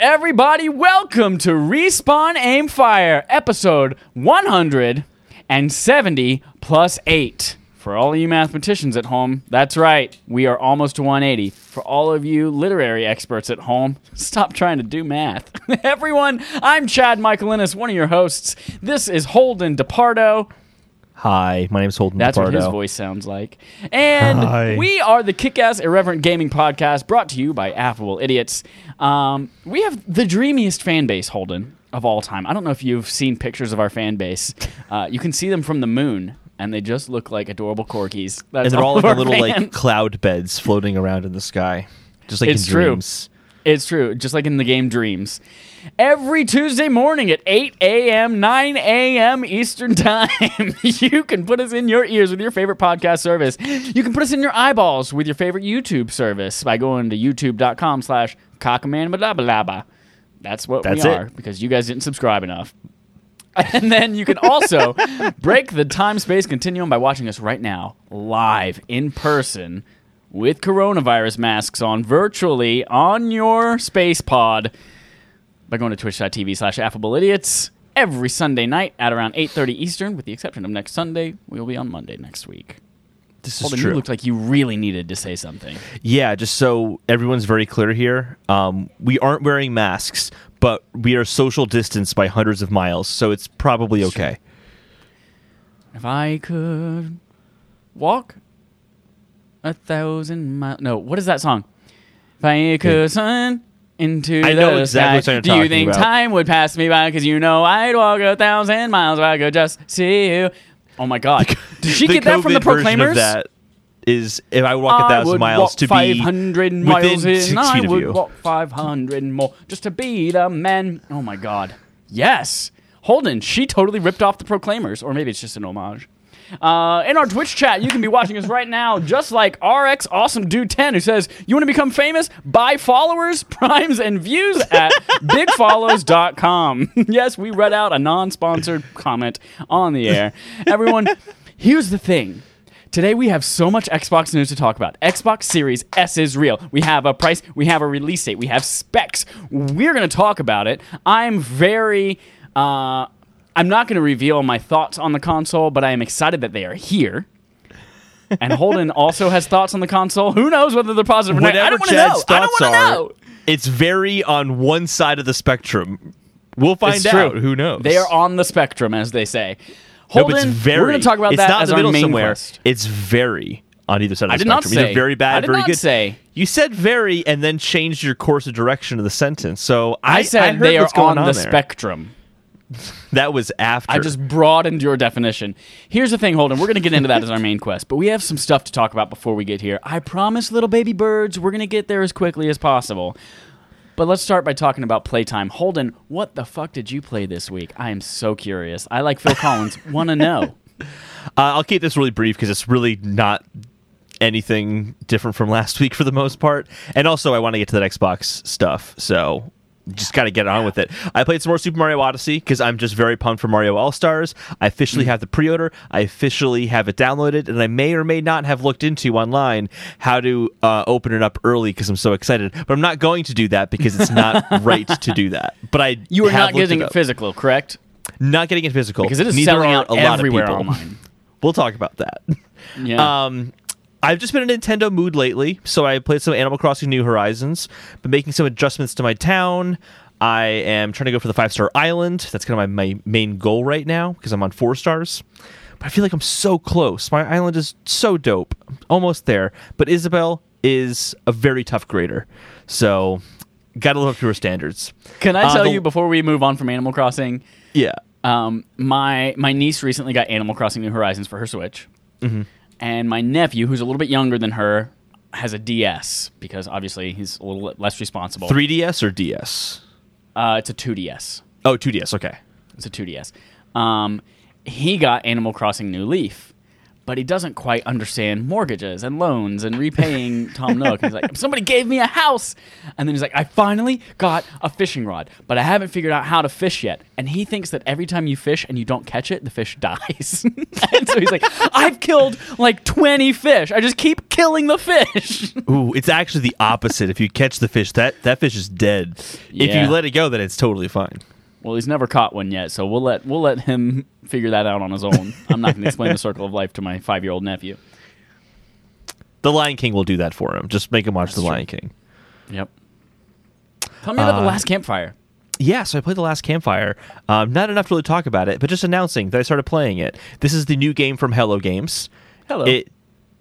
everybody? Welcome to Respawn Aim Fire, episode 170 plus 8. For all of you mathematicians at home, that's right, we are almost to 180. For all of you literary experts at home, stop trying to do math. Everyone, I'm Chad Michaelinis, one of your hosts. This is Holden DePardo. Hi, my name is Holden That's what his voice sounds like. And Hi. we are the Kick Ass Irreverent Gaming Podcast brought to you by Affable Idiots. Um, we have the dreamiest fan base, Holden, of all time. I don't know if you've seen pictures of our fan base. Uh, you can see them from the moon, and they just look like adorable corgis. That's and they're all of like little fans. like cloud beds floating around in the sky, just like It's in true. dreams. It's true, just like in the game Dreams. Every Tuesday morning at 8 a.m., 9 a.m. Eastern Time, you can put us in your ears with your favorite podcast service. You can put us in your eyeballs with your favorite YouTube service by going to youtube.com slash cockaman That's what That's we it. are because you guys didn't subscribe enough. And then you can also break the time space continuum by watching us right now, live, in person, with coronavirus masks on, virtually on your space pod by going to twitch.tv slash affable idiots every Sunday night at around 8.30 Eastern, with the exception of next Sunday. We will be on Monday next week. This is Holden, true. you looked like you really needed to say something. yeah, just so everyone's very clear here, um, we aren't wearing masks, but we are social distanced by hundreds of miles, so it's probably true. okay. If I could walk a thousand miles. No, what is that song? If I could sun into I know the exactly what sky, you're do you talking think about. time would pass me by? Because you know I'd walk a thousand miles if I could just see you. Oh my God! Did she get that from the Proclaimers? That is if I walk a I thousand would miles walk to be 500 within miles six I feet of would you. walk 500 more just to be the man. Oh my God. Yes. Holden, she totally ripped off the Proclaimers, or maybe it's just an homage. Uh, in our Twitch chat, you can be watching us right now, just like RX Awesome Dude 10, who says, You want to become famous? Buy followers, primes, and views at bigfollows.com. yes, we read out a non sponsored comment on the air. Everyone, here's the thing. Today we have so much Xbox news to talk about. Xbox Series S is real. We have a price, we have a release date, we have specs. We're going to talk about it. I'm very uh I'm not going to reveal my thoughts on the console, but I am excited that they are here. And Holden also has thoughts on the console. Who knows whether they're positive or negative? I Whatever don't want to know. Chad's I don't thoughts want are, to know. it's very on one side of the spectrum. We'll find It's out. true. Who knows? They are on the spectrum, as they say. Holden, but it's very. we're going to talk about it's that not as in the middle somewhere. quest. It's very on either side of the I did not spectrum. Either say- very bad, I did very not good. say- You said very, and then changed your course of direction of the sentence. So I, I said they are going on the there. spectrum. That was after. I just broadened your definition. Here's the thing, Holden. We're going to get into that as our main quest, but we have some stuff to talk about before we get here. I promise, little baby birds, we're going to get there as quickly as possible. But let's start by talking about playtime. Holden, what the fuck did you play this week? I am so curious. I like Phil Collins. Want to know? Uh, I'll keep this really brief because it's really not anything different from last week for the most part. And also, I want to get to that Xbox stuff. So just got to get on with it. I played some more Super Mario Odyssey because I'm just very pumped for Mario All Stars. I officially have the pre order, I officially have it downloaded, and I may or may not have looked into online how to uh, open it up early because I'm so excited. But I'm not going to do that because it's not right to do that. But I You are not getting it it physical, correct? not getting it physical Because it is Neither selling out a lot everywhere of people. online. We'll talk about that. Yeah. Um, I've just been in Nintendo mood lately, so I played some Animal Crossing New Horizons. Been making some adjustments to my town. I am trying to go for the five star island. That's kind of my, my main goal right now because I'm on four stars. But I feel like I'm so close. My island is so dope. I'm almost there. But Isabel is a very tough grader. So, got to live up to her standards. Can I uh, tell the- you before we move on from Animal Crossing? Yeah. Um, my my niece recently got Animal Crossing New Horizons for her Switch, Mm-hmm. And my nephew, who's a little bit younger than her, has a DS because obviously he's a little less responsible. 3DS or DS? Uh, it's a 2DS. Oh, 2DS. Okay. It's a 2DS. Um, he got Animal Crossing New Leaf, but he doesn't quite understand mortgages and loans and repaying Tom Nook. He's like, somebody gave me a house, and then he's like, I finally got a fishing rod, but I haven't figured out how to fish yet. And he thinks that every time you fish and you don't catch it, the fish dies. and so he's like, I've killed like 20 fish. I just keep killing the fish. Ooh, it's actually the opposite. If you catch the fish, that that fish is dead. If you let it go, then it's totally fine. Well, he's never caught one yet, so we'll let we'll let him figure that out on his own. I'm not going to explain the circle of life to my five year old nephew. The Lion King will do that for him. Just make him watch The true. Lion King. Yep. Tell me about the Uh, last campfire. Yeah, so I played The Last Campfire. Um, not enough to really talk about it, but just announcing that I started playing it. This is the new game from Hello Games. Hello. It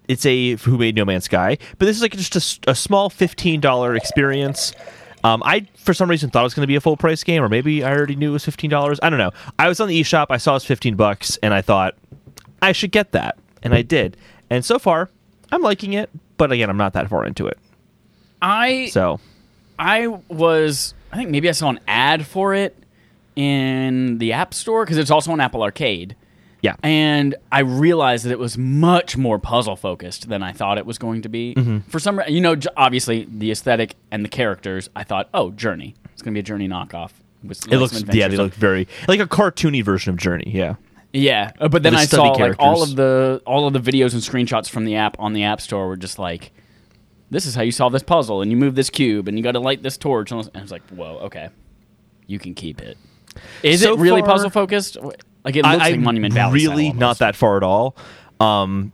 it's a Who Made No Man's Sky, but this is like just a small fifteen dollar experience. Um, I for some reason thought it was going to be a full price game, or maybe I already knew it was fifteen dollars. I don't know. I was on the eShop, I saw it was fifteen bucks, and I thought I should get that, and I did. And so far, I'm liking it, but again, I'm not that far into it. I So I was I think maybe I saw an ad for it in the App Store because it's also on Apple Arcade. Yeah, And I realized that it was much more puzzle focused than I thought it was going to be. Mm-hmm. For some, reason, you know, obviously the aesthetic and the characters. I thought, oh, Journey. It's going to be a Journey knockoff. With it looks yeah, they look very like a cartoony version of Journey. Yeah. Yeah, uh, but then The I saw like all of the all of the videos and screenshots from the app on the App Store were just like, "This is how you solve this puzzle, and you move this cube, and you got to light this torch." And I was like, "Whoa, okay, you can keep it." Is So it really far- puzzle focused? Like it looks I, like Monument Valley. Really, not that far at all. Um,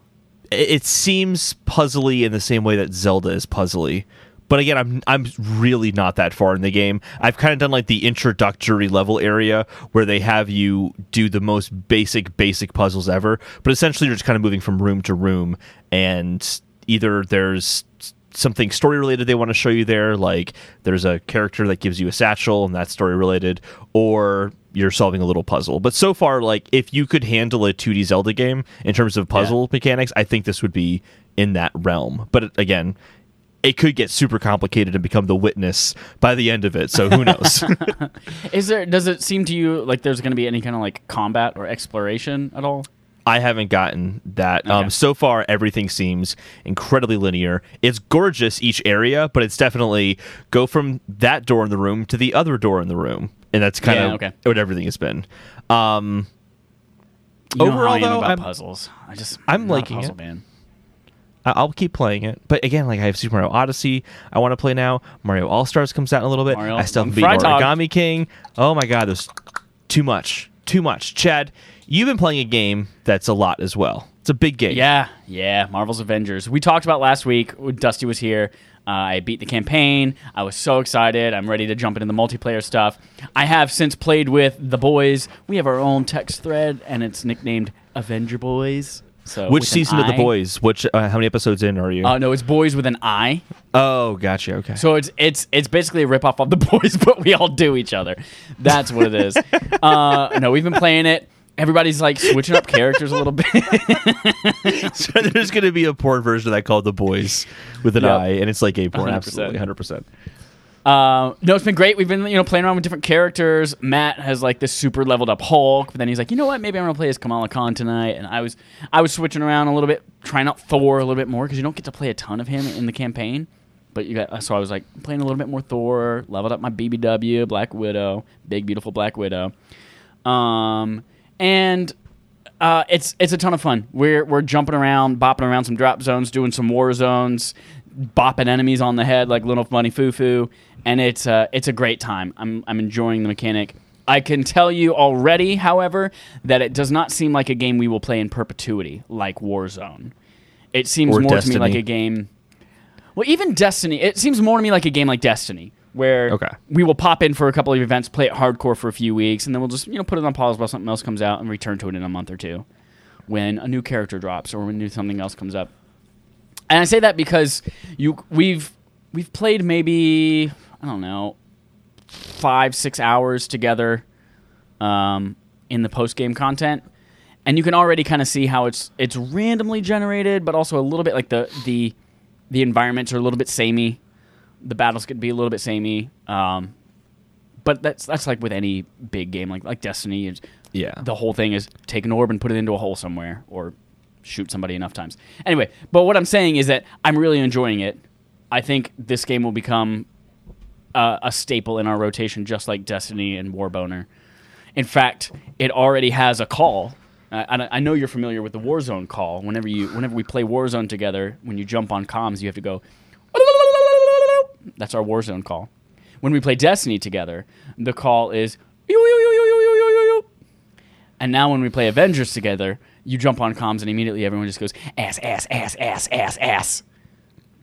it, it seems puzzly in the same way that Zelda is puzzly. But again, I'm I'm really not that far in the game. I've kind of done like the introductory level area where they have you do the most basic basic puzzles ever. But essentially, you're just kind of moving from room to room, and either there's something story related they want to show you there, like there's a character that gives you a satchel and that's story related, or you're solving a little puzzle. But so far, like if you could handle a 2D Zelda game in terms of puzzle mechanics, I think this would be in that realm. But again, it could get super complicated and become the witness by the end of it. So who knows? Is there? Does it seem to you like there's going to be any kind of like combat or exploration at all? I haven't gotten that. Um, so far, everything seems incredibly linear. It's gorgeous each area, but it's definitely go from that door in the room to the other door in the room, and that's kind Yeah, of okay. what everything has been. Um, You Overall, though, about I'm- puzzles. I just I'm a liking puzzle it. man. I'll keep playing it, but again, like I have Super Mario Odyssey, I want to play now. Mario All Stars comes out in a little bit. Mario- I still haven't Fry. Origami King. Oh my god, there's too much, too much. Chad, you've been playing a game that's a lot as well. It's a big game. Yeah, yeah, Marvel's Avengers. We talked about last week. Dusty was here. Uh, I beat the campaign. I was so excited. I'm ready to jump into the multiplayer stuff. I have since played with the boys. We have our own text thread, and it's nicknamed Avenger Boys. So Which season of the boys? Which uh, how many episodes in are you? Uh, no, it's boys with an I. oh, gotcha. Okay. So it's it's it's basically a ripoff of the boys, but we all do each other. That's what it is. uh, no, we've been playing it. Everybody's like switching up characters a little bit. so there's going to be a porn version of that called The Boys with an Yep. I, and it's like a porn. 100%. Absolutely, hundred percent. Uh, no, it's been great. We've been you know playing around with different characters. Matt has like this super leveled up Hulk, but then he's like, you know what? Maybe I'm gonna play as Kamala Khan tonight. And I was I was switching around a little bit, trying out Thor a little bit more because you don't get to play a ton of him in the campaign. But you got so I was like playing a little bit more Thor, leveled up my BBW, Black Widow, big beautiful Black Widow. Um, and uh, it's it's a ton of fun. We're we're jumping around, bopping around some drop zones, doing some war zones, bopping enemies on the head like little funny foo foo, and it's uh, it's a great time. I'm I'm enjoying the mechanic. I can tell you already, however, that it does not seem like a game we will play in perpetuity like Warzone. It seems Or more to me like a game. Well, even Destiny, it seems more to me like a game like Destiny, where Okay. we will pop in for a couple of events, play it hardcore for a few weeks, and then we'll just you know put it on pause while something else comes out and return to it in a month or two, when a new character drops or when new something else comes up. And I say that because you we've we've played maybe I don't know five six hours together um, in the post game content, and you can already kind of see how it's it's randomly generated, but also a little bit like the the the environments are a little bit samey. The battles could be a little bit samey. Um, but that's that's like with any big game like like Destiny. Yeah. the whole thing is take an orb and put it into a hole somewhere, or shoot somebody enough times. Anyway, but what I'm saying is that I'm really enjoying it. I think this game will become uh, a staple in our rotation, just like Destiny and Warboner. In fact, it already has a call. Uh, I, I know you're familiar with the Warzone call. Whenever you, whenever we play Warzone together, when you jump on comms, you have to go. That's our Warzone call. When we play Destiny together, the call is. Yo yo yo yo yo yo yo yo yo. And now when we play Avengers together, you jump on comms and immediately everyone just goes ass, ass, ass, ass, ass, ass.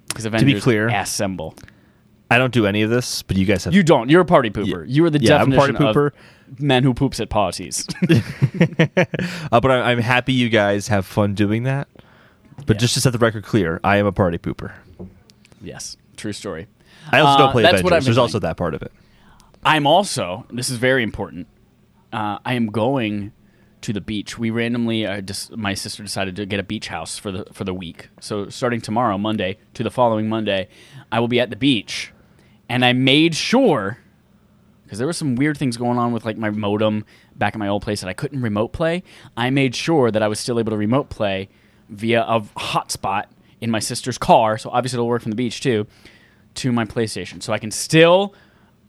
Because Avengers to be clear- ass symbol. I don't do any of this, but you guys have. You don't. You're a party pooper. You are the yeah, I'm party pooper. of men who poops at parties. uh, but I, I'm happy you guys have fun doing that. But Yeah. just to set the record clear, I am a party pooper. yes, true story. I also Uh, don't play that's Avengers. what I've been There's also that part of it. I'm also. This is very important. Uh, I am going to the beach. We randomly, uh, dis- my sister decided to get a beach house for the for the week. So starting tomorrow, Monday, to the following Monday, I will be at the beach, and I made sure because there were some weird things going on with like my modem back at my old place that I couldn't remote play. I made sure that I was still able to remote play via a hotspot in my sister's car. So obviously it'll work from the beach too to my PlayStation. So I can still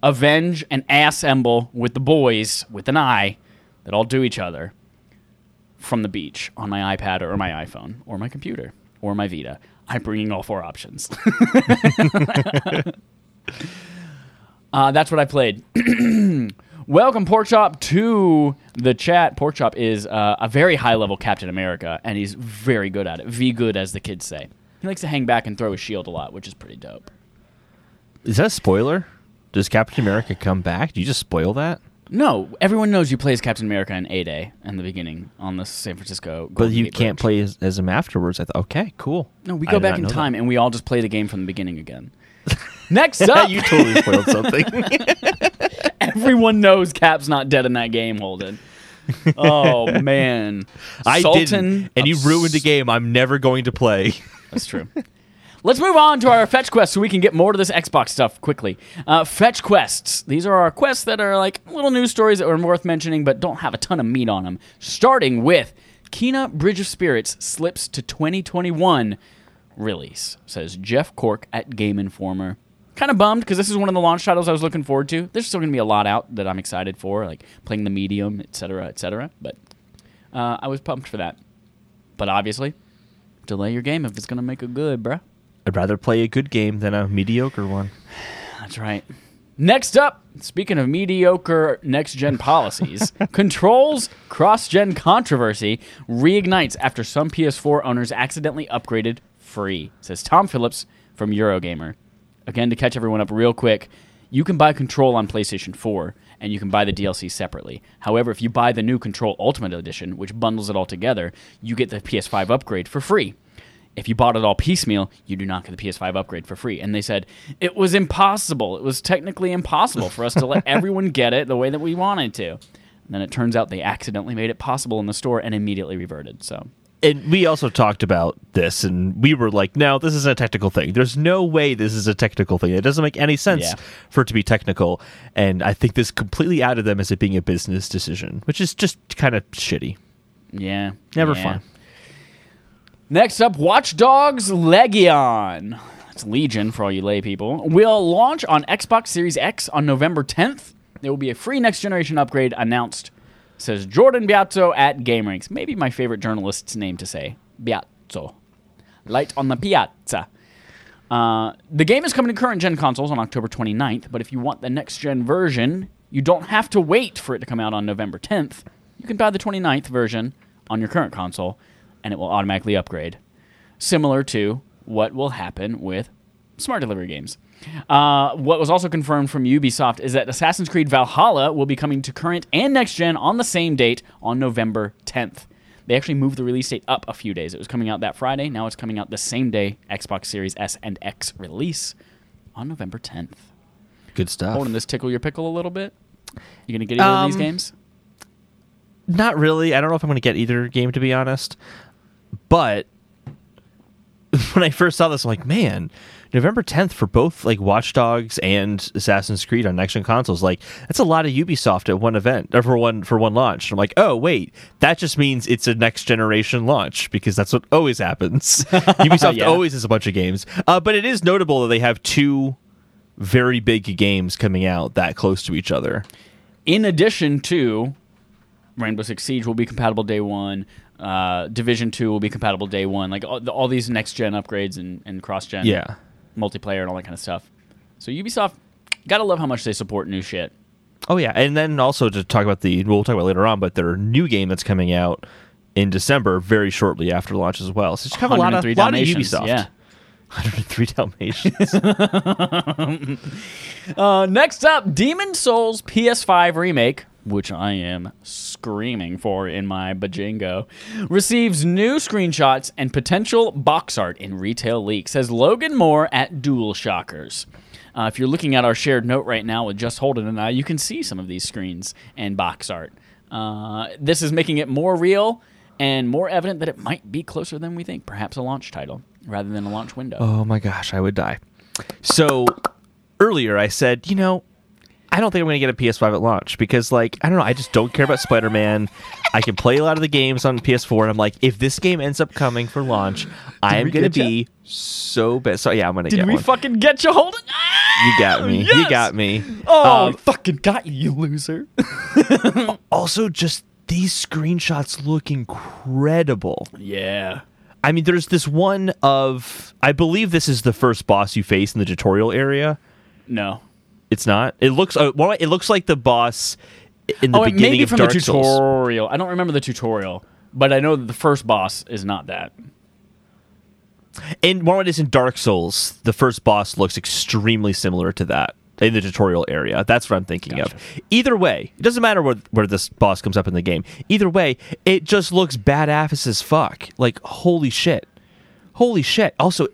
avenge and assemble with the boys with an eye that all do each other from the beach on my iPad or my iPhone or my computer or my Vita. I'm bringing all four options. uh, that's what I played. Welcome, Porkchop, to the chat. Porkchop is uh, a very high level Captain America, and he's very good at it. V good, as the kids say. He likes to hang back and throw his shield a lot, which is pretty dope. Is that a spoiler? Does Captain America come back? Do you just spoil that? No, everyone knows you play as Captain America in A Day in the beginning on the San Francisco. But you Gate can't Bridge. play as, as him afterwards. I thought, okay, cool. No, we go back in know that. time and we all just play the game from the beginning again. Next up, you totally spoiled something. everyone knows Cap's not dead in that game, Holden. Oh man, I Sultan didn't, and you ruined a game I'm never going to play. That's true. Let's move on to our fetch quests so we can get more to this Xbox stuff quickly. Uh, fetch quests. These are our quests that are like little news stories that are worth mentioning but don't have a ton of meat on them. Starting with Kena Bridge of Spirits slips to 2021 release, says Jeff Cork at Game Informer. Kind of bummed because this is one of the launch titles I was looking forward to. There's still going to be a lot out that I'm excited for, like playing the medium, etc., etc. But uh, I was pumped for that. But obviously, delay your game if it's going to make it good, bruh. I'd rather play a good game than a mediocre one. That's right. Next up, speaking of mediocre next gen policies, Control's cross gen controversy reignites after some PS4 owners accidentally upgraded free, says Tom Phillips from Eurogamer. Again, to catch everyone up real quick, you can buy Control on PlayStation 4 and you can buy the DLC separately. However, if you buy the new Control Ultimate Edition, which bundles it all together, you get the PS5 upgrade for free. If you bought it all piecemeal, you do not get the PS5 upgrade for free. And they said it was impossible. It was technically impossible for us to let everyone get it the way that we wanted to. And then it turns out they accidentally made it possible in the store and immediately reverted. So And we also talked about this, and we were like, no, this is a technical thing. There's no way this is a technical thing. It doesn't make any sense Yeah. for it to be technical. And I think this completely outed them as it being a business decision, which is just kind of shitty. yeah, Never yeah. fun. Next up, Watch Dogs Legion. It's Legion for all you lay people. Will launch on Xbox Series X on November 10th. There will be a free next generation upgrade announced, says Jordan Biazzo at GameRanks. Maybe my favorite journalist's name to say. Biazzo. Light on the piazza. Uh, the game is coming to current gen consoles on October 29th, but if you want the next gen version, you don't have to wait for it to come out on November 10th. You can buy the 29th version on your current console, and it will automatically upgrade. Similar to what will happen with smart delivery games. Uh, what was also confirmed from Ubisoft is that Assassin's Creed Valhalla will be coming to current and next gen on the same date on November 10th. They actually moved the release date up a few days. It was coming out that Friday. Now it's coming out the same day Xbox Series S and X release on November 10th. Good stuff. Holding this tickle your pickle a little bit? You gonna get either of these Um, games? Not really. I don't know if I'm going to get either game, to be honest. But when I first saw this, I'm like, man, November 10th for both like Watch Dogs and Assassin's Creed on next gen consoles. Like that's a lot of Ubisoft at one event or for one for one launch. I'm like, oh wait, that just means it's a next generation launch because that's what always happens. Ubisoft Yeah. always has a bunch of games, uh, but it is notable that they have two very big games coming out that close to each other. In addition to Rainbow Six Siege will be compatible day one. Uh, Division Two will be compatible day one. Like all, all these next gen upgrades and, and cross gen, Yeah. multiplayer and all that kind of stuff. So Ubisoft, gotta love how much they support new shit. Oh yeah, and then also to talk about the we'll talk about later on, but their new game that's coming out in December, very shortly after launch as well. So just kind of a lot of, 103 lot of Ubisoft. Yeah. 103 Dalmatians. Uh, next up, Demon Souls PS5 remake, which I am screaming for in my bajingo, receives new screenshots and potential box art in retail leaks, says Logan Moore at Dual Shockers. Uh, if you're looking at our shared note right now with just Holden and I, you can see some of these screens and box art. Uh, this is making it more real and more evident that it might be closer than we think, perhaps a launch title rather than a launch window. oh my gosh, I would die. So earlier I said, you know, I don't think I'm going to get a PS5 at launch because, like, I don't know, I just don't care about Spider Man. I can play a lot of the games on PS4, and I'm like, if this game ends up coming for launch, I am going to be so bad. So yeah, I'm going to Did get we one. fucking get you, Holden? you got me. You got me. Oh, Um, fucking got you, you loser. also just these screenshots look incredible. yeah. I mean, there's this one of I believe this is the first boss you face in the tutorial area. No. It's not. It looks. Uh, well, it looks like the boss in the oh, beginning may be of from Dark the Souls. tutorial. I don't remember the tutorial, but I know that the first boss is not that. And it is in Dark Souls, the first boss looks extremely similar to that in the tutorial area. That's what I'm thinking Gotcha. of. Either way, it doesn't matter where, where this boss comes up in the game. Either way, it just looks badass as fuck. Like holy shit, holy shit. Also,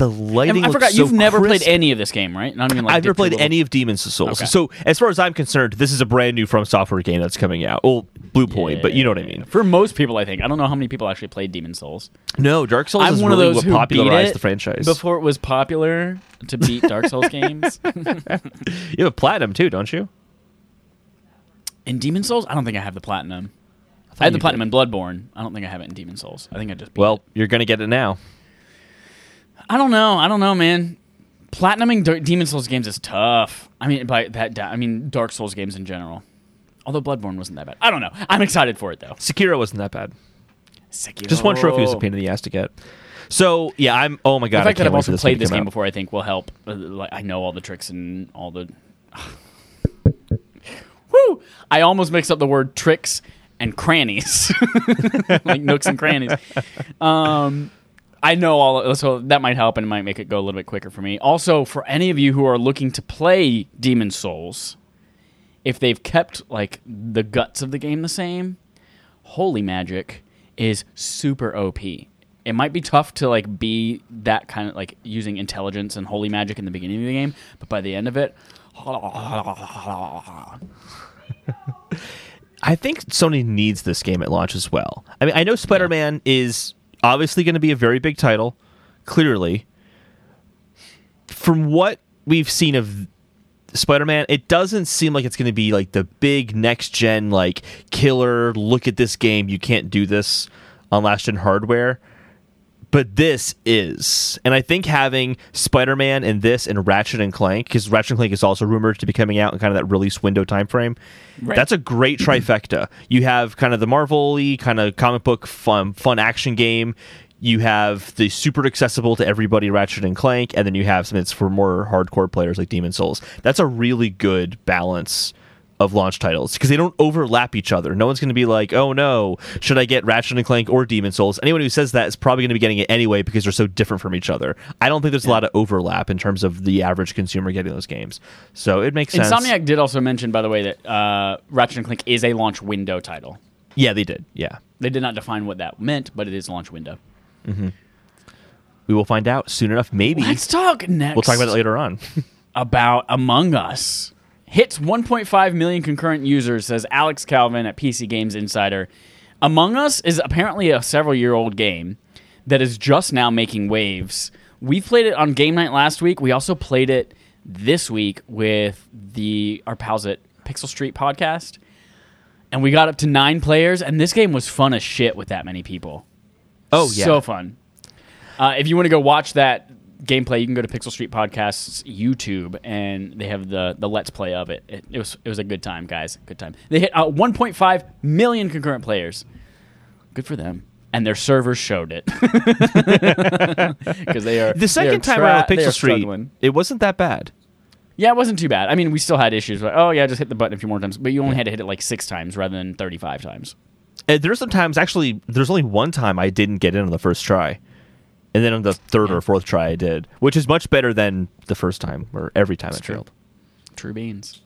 the lighting. And I forgot so you've never crisp. played any of this game, right? Not even like I've never played any of Demon's Souls. Okay. So, as far as I'm concerned, this is a brand new From Software game that's coming out. Well, Blue Point, but you know what I mean. For most people, I think I don't know how many people actually played Demon Souls. No, Dark Souls I'm is one really of those who popularized the franchise. before it was popular to beat Dark Souls games. you have a platinum too, don't you? In Demon Souls, I don't think I have the platinum. I, had the platinum in Bloodborne. I don't think I have it in Demon Souls. I think I just beat Well, it. you're gonna get it now. I don't know. I don't know, man. Platinuming Demon Souls games is tough. I mean, by that, I mean Dark Souls games in general. Although Bloodborne wasn't that bad. I don't know. I'm excited for it though. Sekiro wasn't that bad. Sekiro. Just one trophy was a pain in the ass to get. So yeah, I'm. Oh my god! The I fact that I've also this played this game out. before, I think, will help. Uh, Like I know all the tricks and all the. Woo! I almost mixed up the word tricks and crannies, like nooks and crannies. Um, I know all, so that might help and it might make it go a little bit quicker for me. Also, for any of you who are looking to play Demon Souls, if they've kept like the guts of the game the same, Holy Magic is super OP. It might be tough to like be that kind of like using intelligence and holy magic in the beginning of the game, but by the end of it, I think Sony needs this game at launch as well. I mean, I know Spider Man is obviously going to be a very big title, clearly. From what we've seen of Spider Man, it doesn't seem like it's going to be like the big next gen, like killer, look at this game, you can't do this on last gen hardware. But this is. And I think having Spider Man and this and Ratchet and Clank, because Ratchet and Clank is also rumored to be coming out in kind of that release window time frame. Right. That's a great trifecta. You have kind of the Marvel y, kind of comic book fun, fun action game. You have the super accessible to everybody Ratchet and Clank, and then you have something that's for more hardcore players like Demon Souls. That's a really good balance of launch titles because they don't overlap each other. No one's going to be like, "Oh no, should I get Ratchet and Clank or Demon Souls?" Anyone who says that is probably going to be getting it anyway because they're so different from each other. I don't think there's a lot of overlap in terms of the average consumer getting those games. So it makes sense. Insomniac did also mention, by the way, that uh, Ratchet and Clank is a launch window title. Yeah, they did. Yeah. They did not define what that meant, but it is launch window. We will find out soon enough. Maybe Let's talk next. we'll talk about it later on. about Among Us. Hits 1.5 million concurrent users, says Alex Calvin at PC Games Insider. Among Us is apparently a several year old game. that is just now making waves. We played it on game night last week. We also played it this week with the our pals at Pixel Street podcast, and we got up to nine players. And this game was fun as shit with that many people. Oh yeah. so fun. Uh, if you want to go watch that gameplay, you can go to Pixel Street Podcast's YouTube, and they have the the Let's Play of it. It, it was it was a good time, guys. Good time. They hit uh, 1.5 million concurrent players. Good for them. And their servers showed it because they are the second time around Pixel Street, struggling. it wasn't that bad. Yeah, it wasn't too bad. I mean, we still had issues. Oh yeah, just hit the button a few more times, but you only had to hit it like six times rather than 35 times. And there's sometimes actually there's only one time I didn't get in on the first try. And then on the third or fourth try I did, which is much better than the first time or every time it true. failed. True beans.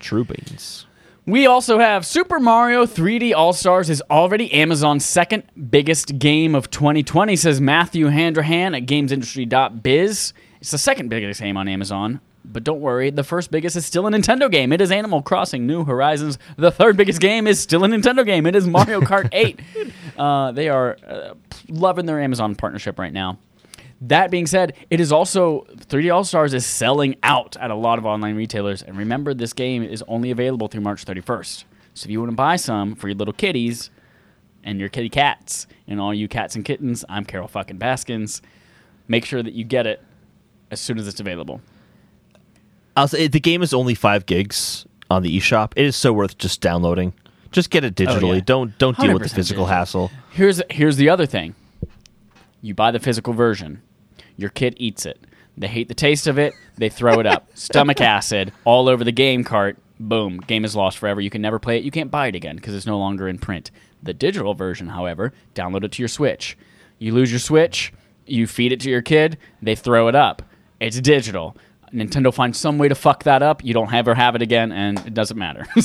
True beans. We also have Super Mario 3D All Stars is already Amazon's second biggest game of 2020, says Matthew Handrahan at GamesIndustry.biz. It's the second biggest game on Amazon, but don't worry, the first biggest is still a Nintendo game. It is Animal Crossing New Horizons. The third biggest game is still a Nintendo game. It is Mario Kart 8. Uh, they are uh, loving their Amazon partnership right now. That being said, it is also 3D All Stars is selling out at a lot of online retailers. And remember, this game is only available through March 31st. So if you want to buy some for your little kitties and your kitty cats and all you cats and kittens, I'm Carol fucking Baskins. Make sure that you get it as soon as it's available. I'll say the game is only five gigs on the eShop. It is so worth just downloading. Just get it oh, digitally. Oh, yeah. Don't don't deal with the physical digital. hassle. Here's here's the other thing. You buy the physical version. Your kid eats it. They hate the taste of it. They throw it up. Stomach acid all over the game cart. Boom. Game is lost forever. You can never play it. You can't buy it again because it's no longer in print. The digital version, however, download it to your Switch. You lose your Switch, you feed it to your kid, they throw it up. It's digital. Nintendo finds some way to fuck that up. You don't ever have it again, and it doesn't matter.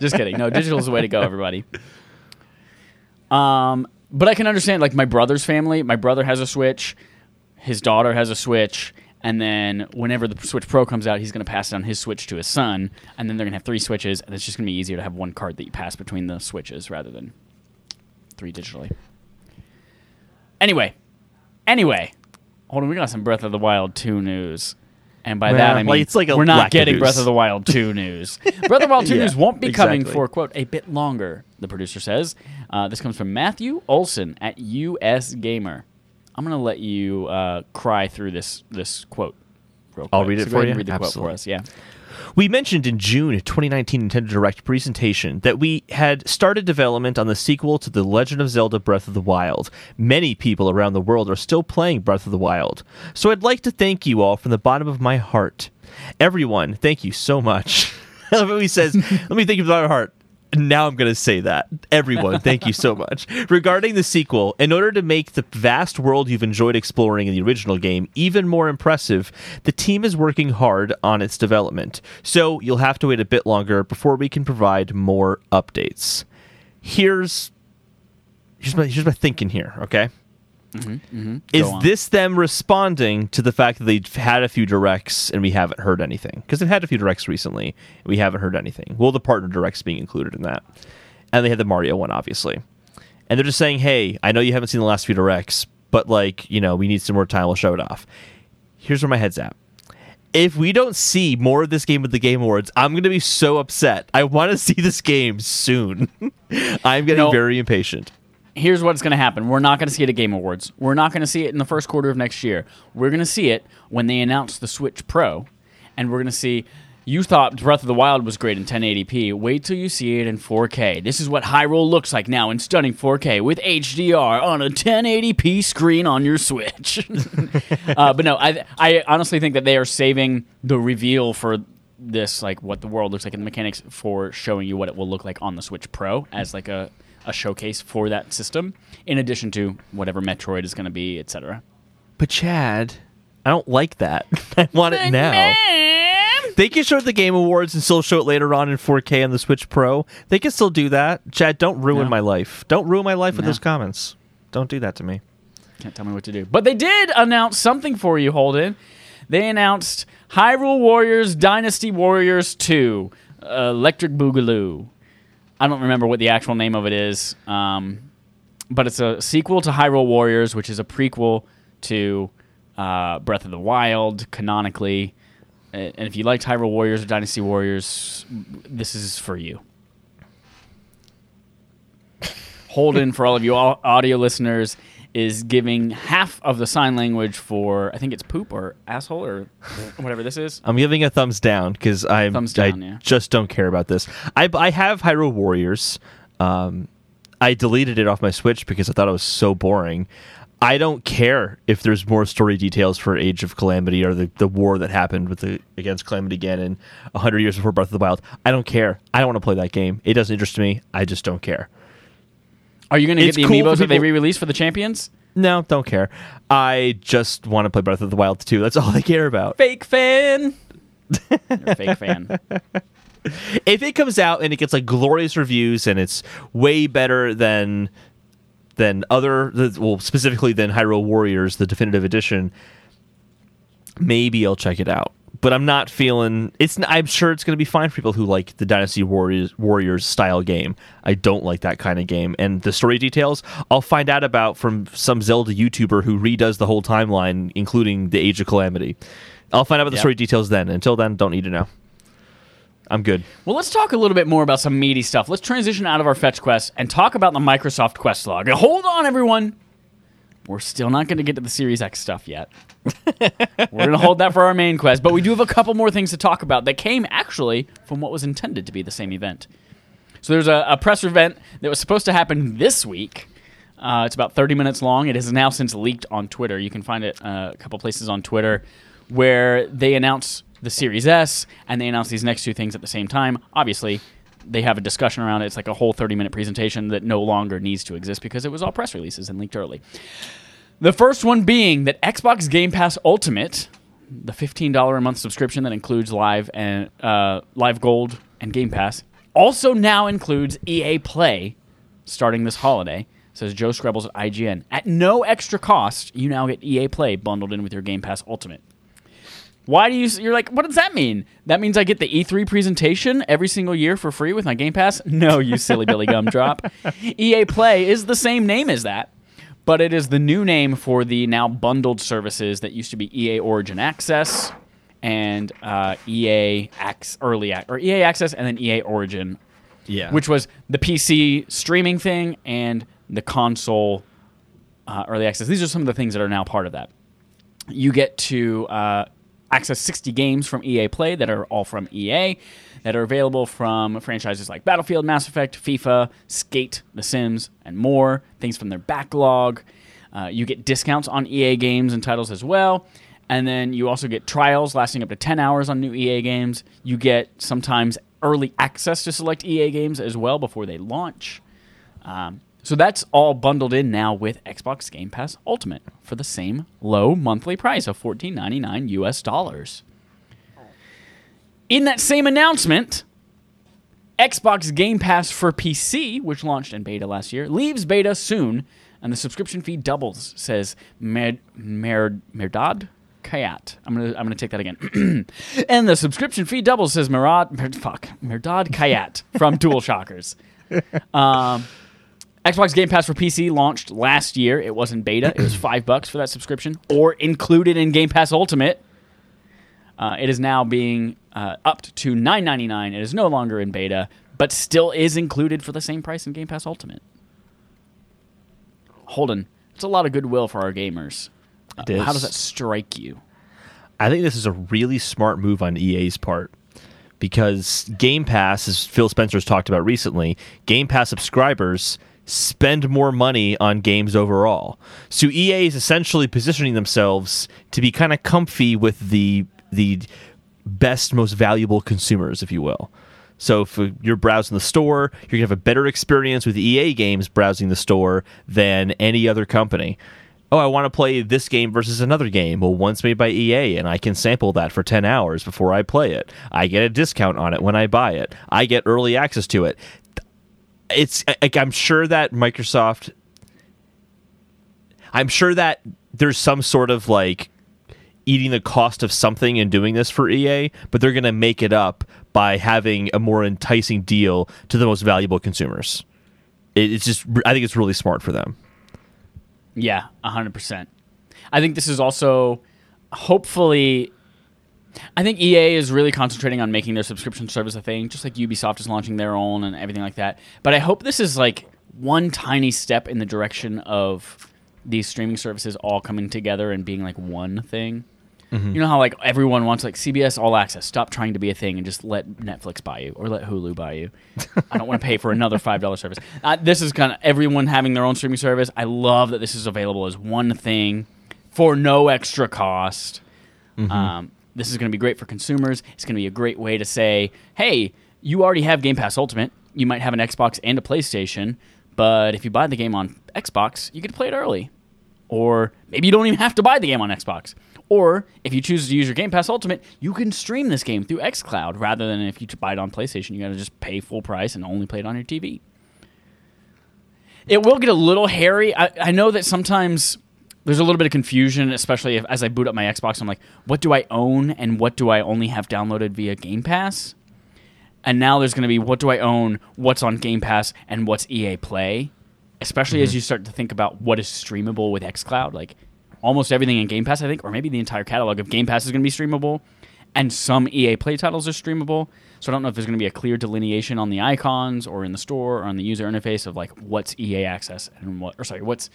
Just kidding. No, digital is the way to go, everybody. Um, but I can understand like my brother's family. My brother has a Switch, his daughter has a Switch, and then whenever the Switch Pro comes out, he's going to pass down his Switch to his son, and then they're going to have three Switches, and it's just going to be easier to have one card that you pass between the Switches rather than three digitally. Anyway, anyway, hold on, we got some Breath of the Wild 2 news. And by that I mean it's like we're not getting news. Breath of the Wild 2 news. Breath of the Wild 2 Yeah, news won't be coming for quote a bit longer. The producer says. Uh, this comes from Matthew Olson at US Gamer. I'm gonna let you uh, cry through this this quote. Real quick. I'll read it So for you? Read the Absolutely. quote for us. Yeah. We mentioned in June 2019 Nintendo Direct presentation that we had started development on the sequel to The Legend of Zelda Breath of the Wild. Many people around the world are still playing Breath of the Wild. So I'd like to thank you all from the bottom of my heart. Everyone, thank you so much. He says, let me thank you from the bottom of my heart. Now I'm going to say that. Everyone, thank you so much. Regarding the sequel, in order to make the vast world you've enjoyed exploring in the original game even more impressive, the team is working hard on its development. So you'll have to wait a bit longer before we can provide more updates. Here's here's my here's my thinking here, okay? Mm-hmm. Is Go on. this them responding to the fact that they've had a few directs and we haven't heard anything? Because they've had a few directs recently, and we haven't heard anything. Well, the partner directs being included in that, and they had the Mario one, obviously. And they're just saying, "Hey, I know you haven't seen the last few directs, but like, you know, we need some more time. We'll show it off." Here's where my head's at. If we don't see more of this game at the Game Awards, I'm going to be so upset. I want to see this game soon. I'm getting No. very impatient. Here's what's going to happen. We're not going to see it at Game Awards. We're not going to see it in the first quarter of next year. We're going to see it when they announce the Switch Pro, and we're going to see. You thought Breath of the Wild was great in 1080p. Wait till you see it in 4K. This is what Hyrule looks like now in stunning 4K with HDR on a 1080p screen on your Switch. uh, but no, I I honestly think that they are saving the reveal for this, like what the world looks like and the mechanics, for showing you what it will look like on the Switch Pro as like a a showcase for that system, in addition to whatever Metroid is going to be, etc. But Chad, I don't like that. I want it now. They can show it the Game Awards and still show it later on in 4K on the Switch Pro. They can still do that. Chad, don't ruin No. my life. Don't ruin my life with those comments. Don't do that to me. Can't tell me what to do. But they did announce something for you, Holden. They announced Hyrule Warriors Dynasty Warriors 2 uh, Electric Boogaloo. I don't remember what the actual name of it is. Um, but it's a sequel to Hyrule Warriors, which is a prequel to uh, Breath of the Wild, canonically. And if you liked Hyrule Warriors or Dynasty Warriors, this is for you. Holden, for all of you audio listeners, is giving half of the sign language for I think it's poop or asshole or whatever this is. I'm giving a thumbs down because I Thumbs down, I yeah. just don't care about this. I I have Hyrule Warriors. Um, I deleted it off my Switch because I thought it was so boring. I don't care if there's more story details for Age of Calamity or the, the war that happened with the against Calamity Ganon hundred years before Breath of the Wild. I don't care. I don't want to play that game. It doesn't interest me. I just don't care. Are you going to get the cool amiibos that they people- re-released for the champions? No, don't care. I just want to play Breath of the Wild 2. That's all I care about. Fake fan. You're a fake fan. if it comes out and it gets like glorious reviews and it's way better than than other well specifically than Hyrule Warriors the definitive edition maybe I'll check it out but I'm not feeling it's I'm sure it's going to be fine for people who like the Dynasty Warriors Warriors style game. I don't like that kind of game. And the story details I'll find out about from some Zelda YouTuber who redoes the whole timeline including the Age of Calamity. I'll find out about the story details then. Until then don't need to know. I'm good. Well, let's talk a little bit more about some meaty stuff. Let's transition out of our fetch quest and talk about the Microsoft Quest log. Hold on, everyone. We're still not going to get to the Series X stuff yet. We're going to hold that for our main quest, but we do have a couple more things to talk about that came actually from what was intended to be the same event. So there's a, a press event that was supposed to happen this week. Uh, it's about 30 minutes long. It has now since leaked on Twitter. You can find it uh, a couple places on Twitter where they announce the Series S and they announce these next two things at the same time. Obviously, they have a discussion around it. It's like a whole 30 minute presentation that no longer needs to exist because it was all press releases and leaked early. The first one being that Xbox Game Pass Ultimate, the $15 a month subscription that includes Live and uh, Live Gold and Game Pass, also now includes EA Play starting this holiday. Says Joe Skrebels at IGN. At no extra cost, you now get EA Play bundled in with your Game Pass Ultimate. Why do you? You're like, what does that mean? That means I get the E3 presentation every single year for free with my Game Pass? No, you silly Billy Gumdrop. EA Play is the same name as that, but it is the new name for the now bundled services that used to be EA Origin Access and uh, EA Ac- Early Ac- or EA Access and then EA Origin, yeah which was the PC streaming thing and the console uh, Early Access. These are some of the things that are now part of that you get to uh, access 60 games from EA Play that are all from EA that are available from franchises like Battlefield, Mass Effect, FIFA, Skate, The Sims, and more. Things from their backlog. Uh, you get discounts on EA games and titles as well. And then you also get trials lasting up to 10 hours on new EA games. You get sometimes early access to select EA games as well before they launch. Um, so that's all bundled in now with Xbox Game Pass Ultimate for the same low monthly price of $14.99 US dollars. In that same announcement, Xbox Game Pass for PC, which launched in beta last year, leaves beta soon, and the subscription fee doubles, says Mer- Mer- Mehrdad Khayyat. I'm gonna I'm gonna take that again. and the subscription fee doubles, says Murad Mer- fuck Mehrdad Khayyat from Dual Shockers. Um, Xbox Game Pass for PC launched last year. It was in beta. It was five bucks for that subscription, or included in Game Pass Ultimate. Uh, it is now being uh, upped to nine ninety nine. It is no longer in beta, but still is included for the same price in Game Pass Ultimate. Holden, it's a lot of goodwill for our gamers. Uh, how does that strike you? I think this is a really smart move on EA's part because Game Pass, as Phil Spencer's talked about recently, Game Pass subscribers spend more money on games overall. So EA is essentially positioning themselves to be kind of comfy with the the best, most valuable consumers, if you will. So if you're browsing the store, you're gonna have a better experience with EA games browsing the store than any other company. Oh, I want to play this game versus another game. Well, one's made by EA, and I can sample that for 10 hours before I play it. I get a discount on it when I buy it. I get early access to it. It's like I'm sure that Microsoft. I'm sure that there's some sort of like eating the cost of something and doing this for EA, but they're going to make it up by having a more enticing deal to the most valuable consumers. it's just I think it's really smart for them. Yeah, hundred percent. I think this is also hopefully. I think EA is really concentrating on making their subscription service a thing, just like Ubisoft is launching their own and everything like that. But I hope this is like one tiny step in the direction of these streaming services all coming together and being like one thing. Mm-hmm. You know how like everyone wants like CBS All Access, stop trying to be a thing and just let Netflix buy you or let Hulu buy you. I don't want to pay for another five dollar service. Uh, this is kind of everyone having their own streaming service. I love that this is available as one thing for no extra cost. Um, this is going to be great for consumers. It's going to be a great way to say, hey, you already have Game Pass Ultimate. You might have an Xbox and a PlayStation, but if you buy the game on Xbox, you get to play it early. Or maybe you don't even have to buy the game on Xbox. Or if you choose to use your Game Pass Ultimate, you can stream this game through xCloud rather than if you buy it on PlayStation, you got to just pay full price and only play it on your TV. It will get a little hairy. I, I know that sometimes there's a little bit of confusion, especially if, as I boot up my Xbox. I'm like, what do I own and what do I only have downloaded via Game Pass? And now there's going to be what do I own, what's on Game Pass, and what's EA Play. Especially as mm-hmm. you start to think about what is streamable with xCloud. Like almost everything in Game Pass, I think, or maybe the entire catalog of Game Pass is going to be streamable, and some EA Play titles are streamable. So I don't know if there's going to be a clear delineation on the icons or in the store or on the user interface of like what's EA Access and what, or sorry, what's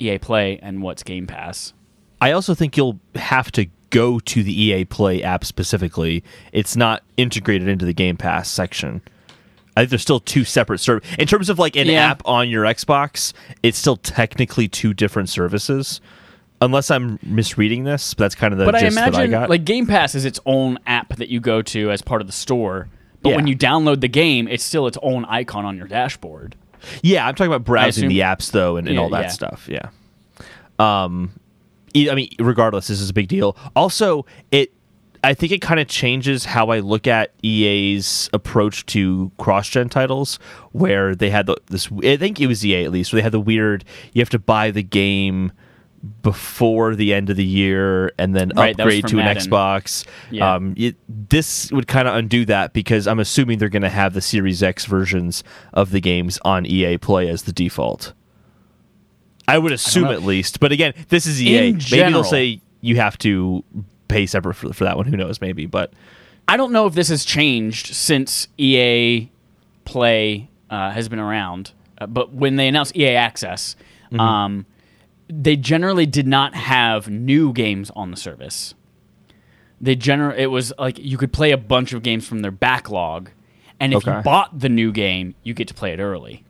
EA Play and what's Game Pass. I also think you'll have to go to the EA Play app specifically. It's not integrated into the Game Pass section. I think there's still two separate services. In terms of like an Yeah. app on your Xbox, it's still technically two different services. Unless I'm misreading this, but that's kind of the But I that I got. like Game Pass is its own app that you go to as part of the store. But when you download the game, it's still its own icon on your dashboard. Yeah, I'm talking about browsing the apps though, and, and Yeah, all that yeah. stuff. Yeah. Um, I mean, regardless, this is a big deal. Also, it, I think it kind of changes how I look at EA's approach to cross-gen titles, where they had the, this. I think it was EA at least, where they had the weird. You have to buy the game before the end of the year and then Right, upgrade to an Madden. Xbox. Yeah. Um, it, this would kind of undo that because I'm assuming they're going to have the Series X versions of the games on EA Play as the default. I would assume know. at least, but again, this is EA. Maybe general- they'll say you have to pay separate for, for that one. Who knows? Maybe, but I don't know if this has changed since EA Play uh, has been around, uh, but when they announced EA Access, Mm-hmm. um, they generally did not have new games on the service. They gener- it was like you could play a bunch of games from their backlog, and if Okay. you bought the new game, you get to play it early.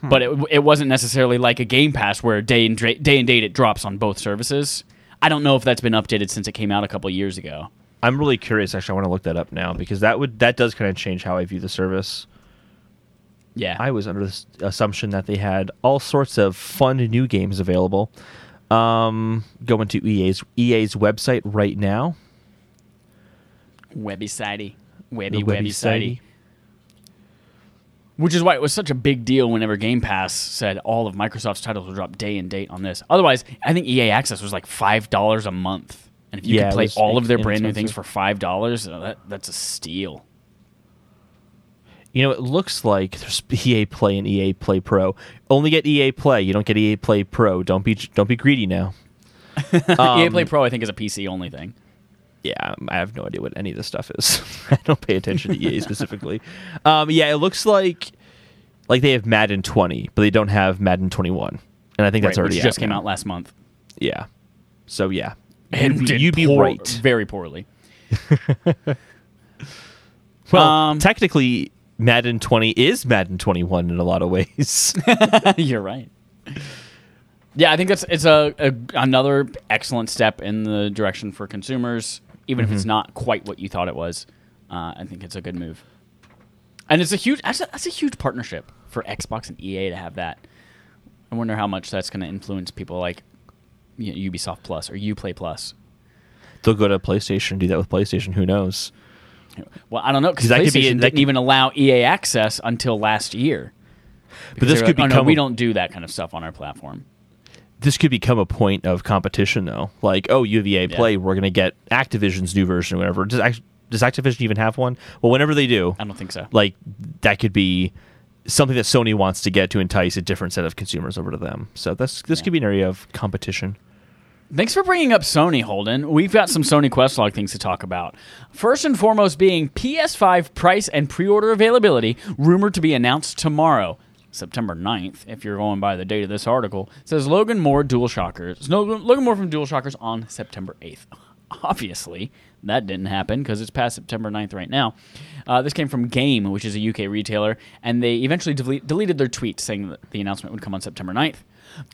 Hmm. But it, it wasn't necessarily like a Game Pass where day and dra- day and date it drops on both services. I don't know if that's been updated since it came out a couple years ago. I'm really curious. Actually, I want to look that up now because that would that does kind of change how I view the service. Yeah, I was under the assumption that they had all sorts of fun new games available. Um, going to EA's EA's website right now. Webby sidey. Webby, webby, sidey. Which is why it was such a big deal whenever Game Pass said all of Microsoft's titles will drop day and date on this. Otherwise, I think EA Access was like five dollars a month, and if you Yeah, could play all of their brand new things for five dollars, that that's a steal. You know, it looks like there's EA Play and EA Play Pro. Only get EA Play. You don't get EA Play Pro. Don't be don't be greedy now. EA Um, Play Pro, I think, is a PC only thing. Yeah, I have no idea what any of this stuff is. I don't pay attention to EA specifically. Um, yeah, it looks like like they have Madden 20, but they don't have Madden 21, and I think that's right, already just came now. out last month, Yeah, so yeah, and you'd you'd be poor- right. very poorly. Well, Um, technically, Madden 20 is Madden 21 in a lot of ways. You're right. Yeah, I think that's it's a, a another excellent step in the direction for consumers, even if it's Mm-hmm. not quite what you thought it was. Uh, I think it's a good move, and it's a huge that's a, that's a huge partnership for Xbox and EA to have that. I wonder how much that's going to influence people like you know, Ubisoft Plus or UPlay Plus. They'll go to PlayStation and do that with PlayStation. Who knows? Well, I don't know because that could be- that didn't could- even allow EA access until last year. But this could like, oh, no, become we don't do that kind of stuff on our platform. This could become a point of competition, though. Like, oh, you have EA Play, we're going to get Activision's new version, or whatever. Does, does Activision even have one? Well, whenever they do, I don't think so. like that could be something that Sony wants to get to entice a different set of consumers over to them. So this this Yeah. could be an area of competition. Thanks for bringing up Sony, Holden. We've got some Sony Questlog things to talk about. First and foremost, being PS5 price and pre order availability, rumored to be announced tomorrow, September 9th, if you're going by the date of this article. Says Logan Moore DualShockers. No, Logan Moore from DualShockers on September 8th. Obviously, that didn't happen because it's past September 9th right now. Uh, this came from Game, which is a UK retailer, and they eventually delete, deleted their tweet saying that the announcement would come on September 9th.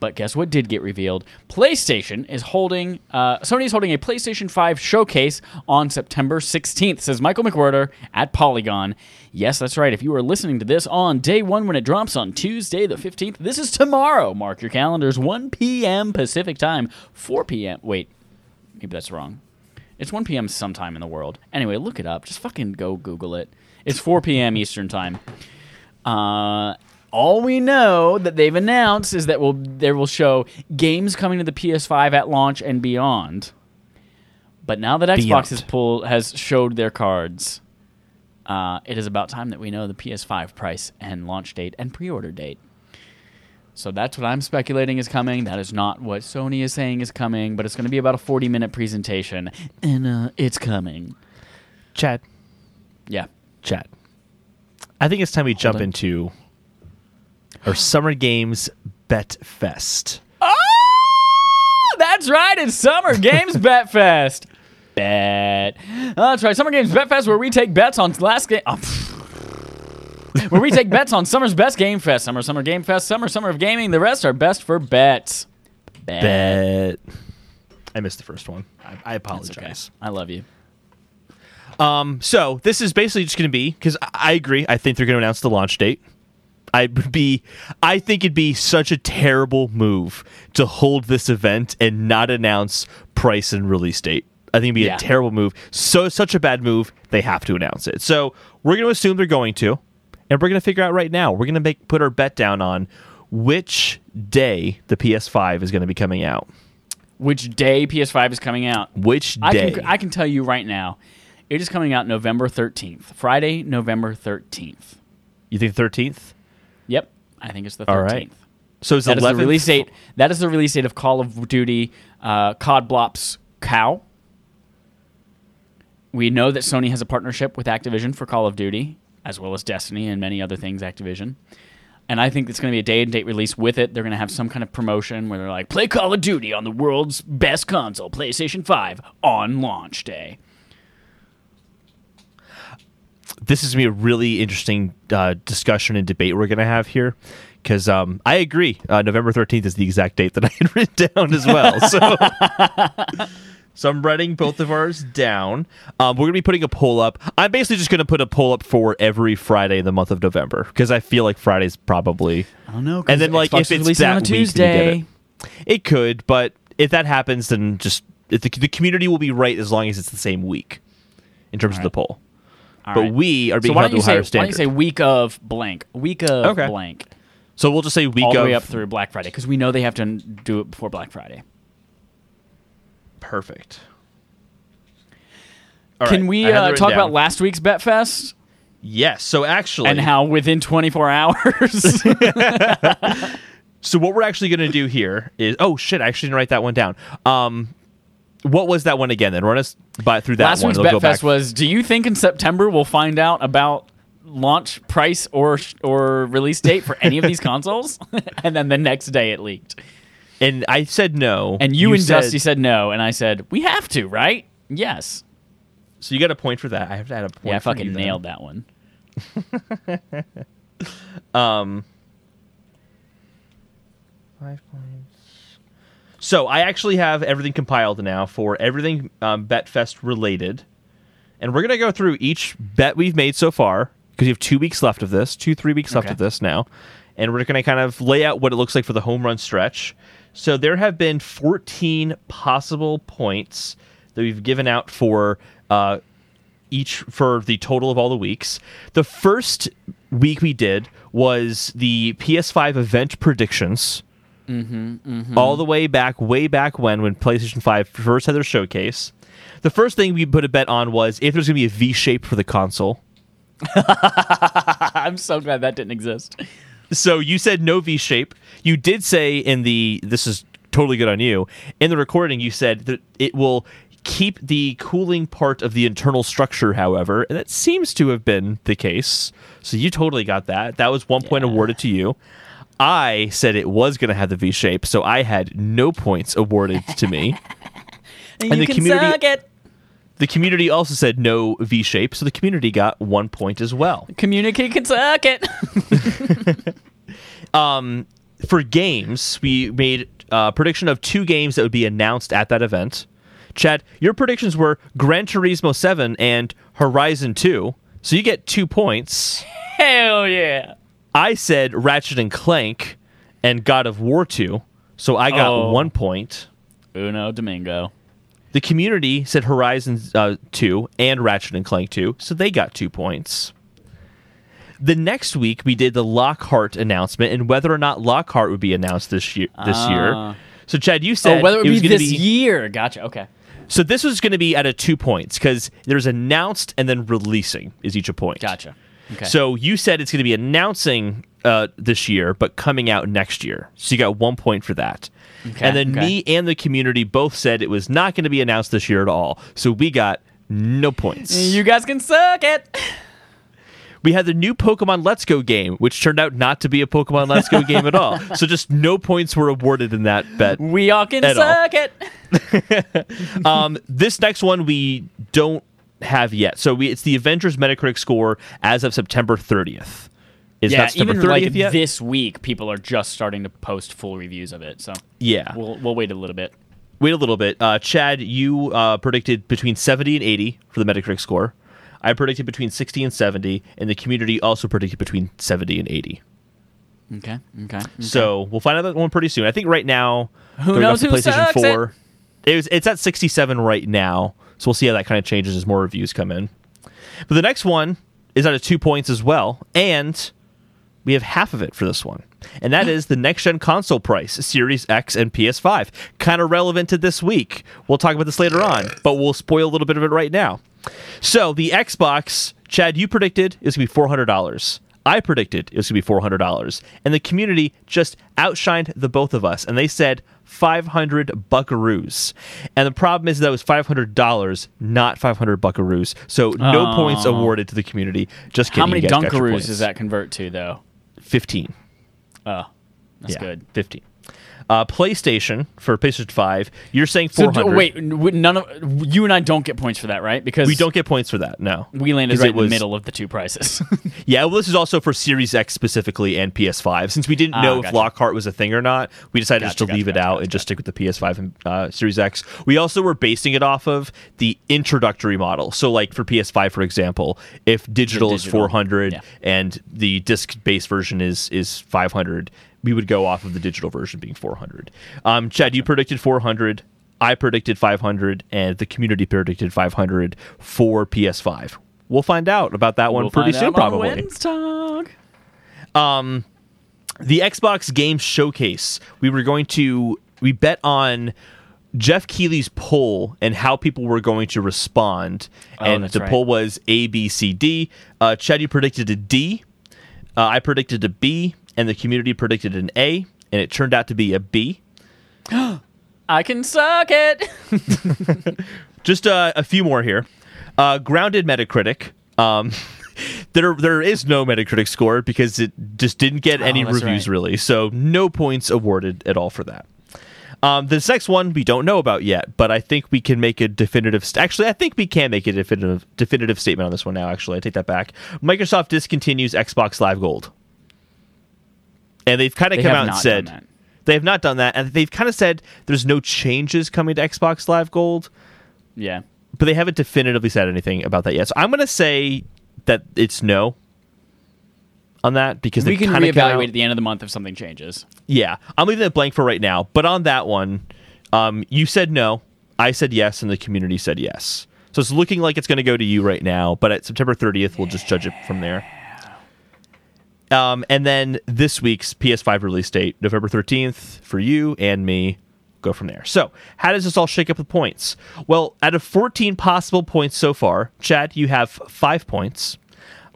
But guess what did get revealed? PlayStation is holding, uh, Sony is holding a PlayStation 5 showcase on September 16th, says Michael McWhertor at Polygon. Yes, that's right. If you are listening to this on day one when it drops on Tuesday the 15th, this is tomorrow. Mark your calendars, 1 p.m. Pacific time, 4 p.m. Wait, maybe that's wrong. It's 1 p.m. sometime in the world. Anyway, look it up. Just fucking go Google it. It's 4 p.m. Eastern time. Uh, all we know that they've announced is that will they will show games coming to the PS5 at launch and beyond. But now that Xbox Beyond. has pulled has showed their cards, uh, it is about time that we know the PS5 price and launch date and pre-order date. So that's what I'm speculating is coming. That is not what Sony is saying is coming, but it's going to be about a 40 minute presentation, and uh, it's coming. Chad, Yeah. Chad. I think it's time we jump on. into our Summer Games Bet Fest. Oh, that's right. It's Summer Games Bet Fest. Bet. Oh, that's right. Summer Games Bet Fest, where we take bets on last game. oh, where we take bets on summer's best game fest. Summer, summer game fest. Summer, summer of gaming. The rest are best for bets. Bet. Bet. I missed the first one. I, I It's okay. apologize. I love you. Um, so this is basically just going to be because I, I agree. I think they're going to announce the launch date. I'd be, I think it'd be such a terrible move to hold this event and not announce price and release date. I think it'd be Yeah. a terrible move. So such a bad move. They have to announce it. So we're going to assume they're going to, and we're going to figure out right now. We're going to make put our bet down on which day the PS5 is going to be coming out. Which day PS5 is coming out? Which I day? can, I can tell you right now. It is coming out November 13th. Friday, November 13th. you think thirteenth? Yep. I think it's the 13th. All right. So it's That is the release date. That is the release date of Call of Duty uh, COD Blops Cow. We know that Sony has a partnership with Activision for Call of Duty, as well as Destiny and many other things. Activision, and I think it's going to be a day and date release with it. They're going to have some kind of promotion where they're like, "Play Call of Duty on the world's best console, PlayStation Five, on launch day." This is going to be a really interesting uh, discussion and debate we're going to have here because um, I agree. Uh, November 13th is the exact date that I had written down as well. So, so I'm writing both of ours down. Um, we're going to be putting a poll up. I'm basically just going to put a poll up for every Friday in the month of November because I feel like Friday's probably. I don't know. And then, like, if it's that on a week, then you get Tuesday. it. It could, but if that happens, then just if the, the community will be right as long as it's the same week in terms of the poll. All but right. we are being why held to a higher say why don't standard. you say week of blank, week of Okay. blank, So we'll just say week all of the way up through Black Friday because we know they have to do it before Black Friday. perfect. All Can right, we I have it uh, talk down. about last week's BetFest Yes. So actually, and how within 24 hours? so what we're actually going to do here is oh shit, I actually didn't write that one down. Um, what was that one again? Then run us by through that last one. week's It'll go. BetFest was. Do you think in September we'll find out about launch price or or release date for any of these consoles? and then the next day it leaked, and I said no. and you, and said, Dusty said no, and I said we have to, right? Yes. So you got a point for that. I have to add a point. Yeah, I fucking you then. nailed that one. Um, five points. So I actually have everything compiled now for everything um, BetFest related, and we're gonna go through each bet we've made so far because you have two weeks left of this, two three weeks left Okay. of this now, and we're gonna kind of lay out what it looks like for the home run stretch. So there have been 14 possible points that we've given out for uh, each for the total of all the weeks. The first week we did was the PS5 event predictions. Mm-hmm, All the way back, way back when, when PlayStation 5 first had their showcase. The first thing we put a bet on was if there's going to be a V shape for the console. I'm so glad that didn't exist. So you said no V shape. You did say in the this is totally good on you. In the recording, you said that it will keep the cooling part of the internal structure, however, and that seems to have been the case. So you totally got that. That was one point awarded to you. I said it was going to have the V shape, so I had no points awarded to me. And, the can community- suck it. The community also said no V shape, so the community got one point as well. Communicate can suck it. Um, for games, we made a prediction of two games that would be announced at that event. Chad, your predictions were Gran Turismo 7 and Horizon 2. So you get two points. Hell yeah. I said Ratchet and Clank and God of War 2. So I got Oh. one point. Uno Domingo. The community said Horizon uh, 2 and Ratchet and Clank 2. So they got two points. The next week we did the Lockhart announcement and whether or not Lockhart would be announced this year. This Ah. year. So Chad, you said Oh, whether it was be this year. Gotcha. Okay. So this was going to be at a two points because there's announced and then releasing is each a point. Gotcha. Okay. So you said it's going to be announcing uh, this year, but coming out next year. So you got one point for that. Okay, and then okay. me and the community both said it was not going to be announced this year at all. So we got no points. you guys can suck it. we had the new Pokemon Let's Go game, which turned out not to be a Pokemon Let's Go game at all. So just no points were awarded in that bet. We all can At all. suck it. um, this next one we don't have yet. So we, it's the Avengers Metacritic score as of September 30th. Is yeah, that September even 30th like yet? this week, people are just starting to post full reviews of it. So yeah. we'll we'll wait a little bit. Wait a little bit. Uh, Chad, you uh, predicted between 70 and 80 for the Metacritic score. I predicted between 60 and 70, and the community also predicted between 70 and 80. Okay. Okay. So we'll find out that one pretty soon. I think right now, Who knows who PlayStation sucks 4, it was, it's at 67 right now. So we'll see how that kind of changes as more reviews come in. But the next one is out of two points as well, and we have half of it for this one. And that is the next gen console price, Series X and PS5. Kind of relevant to this week. We'll talk about this later on, but we'll spoil a little bit of it right now. So the Xbox, Chad, you predicted is gonna be four hundred dollars. I predicted it was gonna be four hundred dollars, and the community just outshined the both of us, and they said five hundred buckaroos. And the problem is that was five hundred dollars, not five hundred buckaroos. So no Oh. points awarded to the community. Just kidding. How many you guys got your Dunkaroos points. does that convert to, though? Fifteen. Oh, that's yeah, good. Fifteen. Uh, PlayStation for PlayStation Five. You're saying So four d- wait, none of you and I don't get points for that, right? Because we don't get points for that. No, We landed right in was- the middle of the two prices. Yeah, well, this is also for Series X specifically and PS5. Since we didn't Ah, know if gotcha. Lockhart was a thing or not, we decided just to Gotcha, leave gotcha, it out gotcha, and just stick with the PS5 and uh, Series X. We also were basing it off of the introductory model. So, like for PS5, for example, if digital, is 400 yeah. and the disc-based version is is 500, we would go off of the digital version being 400. Um, Chad, you predicted 400. I predicted 500, and the community predicted 500 for PS5. We'll find out about that one We'll pretty find soon, out on probably Wednesday. the Xbox Game Showcase. We were going to we bet on Geoff Keighley's poll and how people were going to respond, Oh, and that's the right. poll was A, B, C, D. Uh, Chad, you predicted a D. Uh, I predicted a B, and the community predicted an A, and it turned out to be a B. I can suck it. Just uh, a few more here. Uh, grounded Metacritic. Um, there, there is no Metacritic score because it just didn't get any Oh, reviews right. really, so no points awarded at all for that. Um, this next one we don't know about yet, but I think we can make a definitive. St- actually, I think we can make a definitive definitive statement on this one now. Actually, I take that back. Microsoft discontinues Xbox Live Gold, and they've kind of They come out and said they have not done that, and they've kind of said there's no changes coming to Xbox Live Gold yeah. but they haven't definitively said anything about that yet. So I'm going to say that it's no on that because We can reevaluate at the end of the month if something changes. Yeah, I'm leaving it blank for right now. But on that one, um, you said no, I said yes, and the community said yes. So it's looking like it's going to go to you right now. But at September 30th, we'll just judge it from there. Um, and then this week's PS5 release date, November 13th, for you and me. Go from there. So, how does this all shake up the points? Well, out of 14 possible points so far, Chad, you have five points.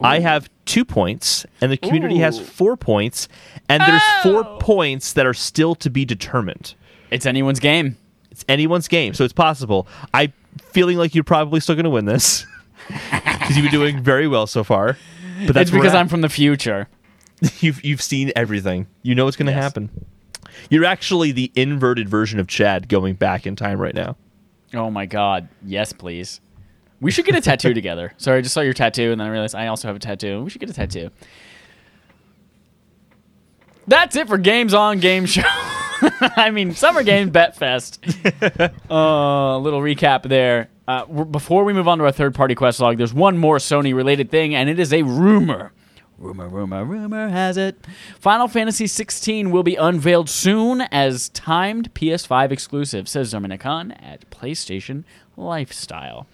I have two points, and the community has four points, and there's four points that are still to be determined. It's anyone's game. It's anyone's game, so it's possible. I feeling like you're probably still going to win this because you've been doing very well so far. But that's it's because I'm from the future. you've you've seen everything. You know what's going to Yes. happen. You're actually the inverted version of Chad going back in time right now. Oh my god. Yes, please. We should get a tattoo together. Sorry, I just saw your tattoo and then I realized I also have a tattoo. We should get a tattoo. That's it for Games on Game Show. I mean, Summer Games Bet Fest. uh, a little recap there. Uh, before we move on to our third party quest log, there's one more Sony related thing, and it is a rumor. Rumor, rumor, rumor has it. Final Fantasy 16 will be unveiled soon as timed PS5 exclusive, says Zarmena Khan at PlayStation Lifestyle.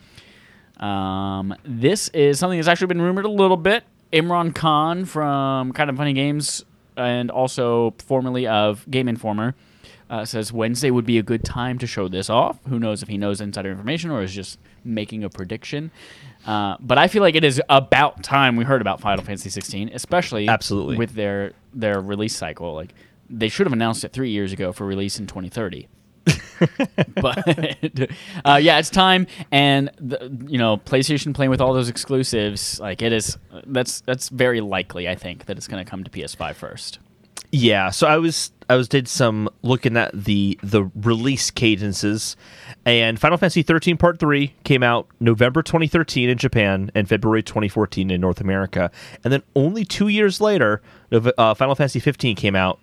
Um, this is something that's actually been rumored a little bit. Imran Khan from Kind of Funny Games and also formerly of Game Informer uh, says Wednesday would be a good time to show this off. Who knows if he knows insider information or is just making a prediction. Uh, but I feel like it is about time we heard about Final Fantasy 16, especially Absolutely. with their their release cycle. Like they should have announced it three years ago for release in 2030 but uh, yeah, it's time, and the, you know, PlayStation playing with all those exclusives, like it is. That's that's very likely. I think that it's going to come to PS5 first. Yeah, so I was I was did some looking at the the release cadences, and Final Fantasy 13 Part 3 came out November 2013 in Japan and February 2014 in North America, and then only two years later, uh, Final Fantasy 15 came out.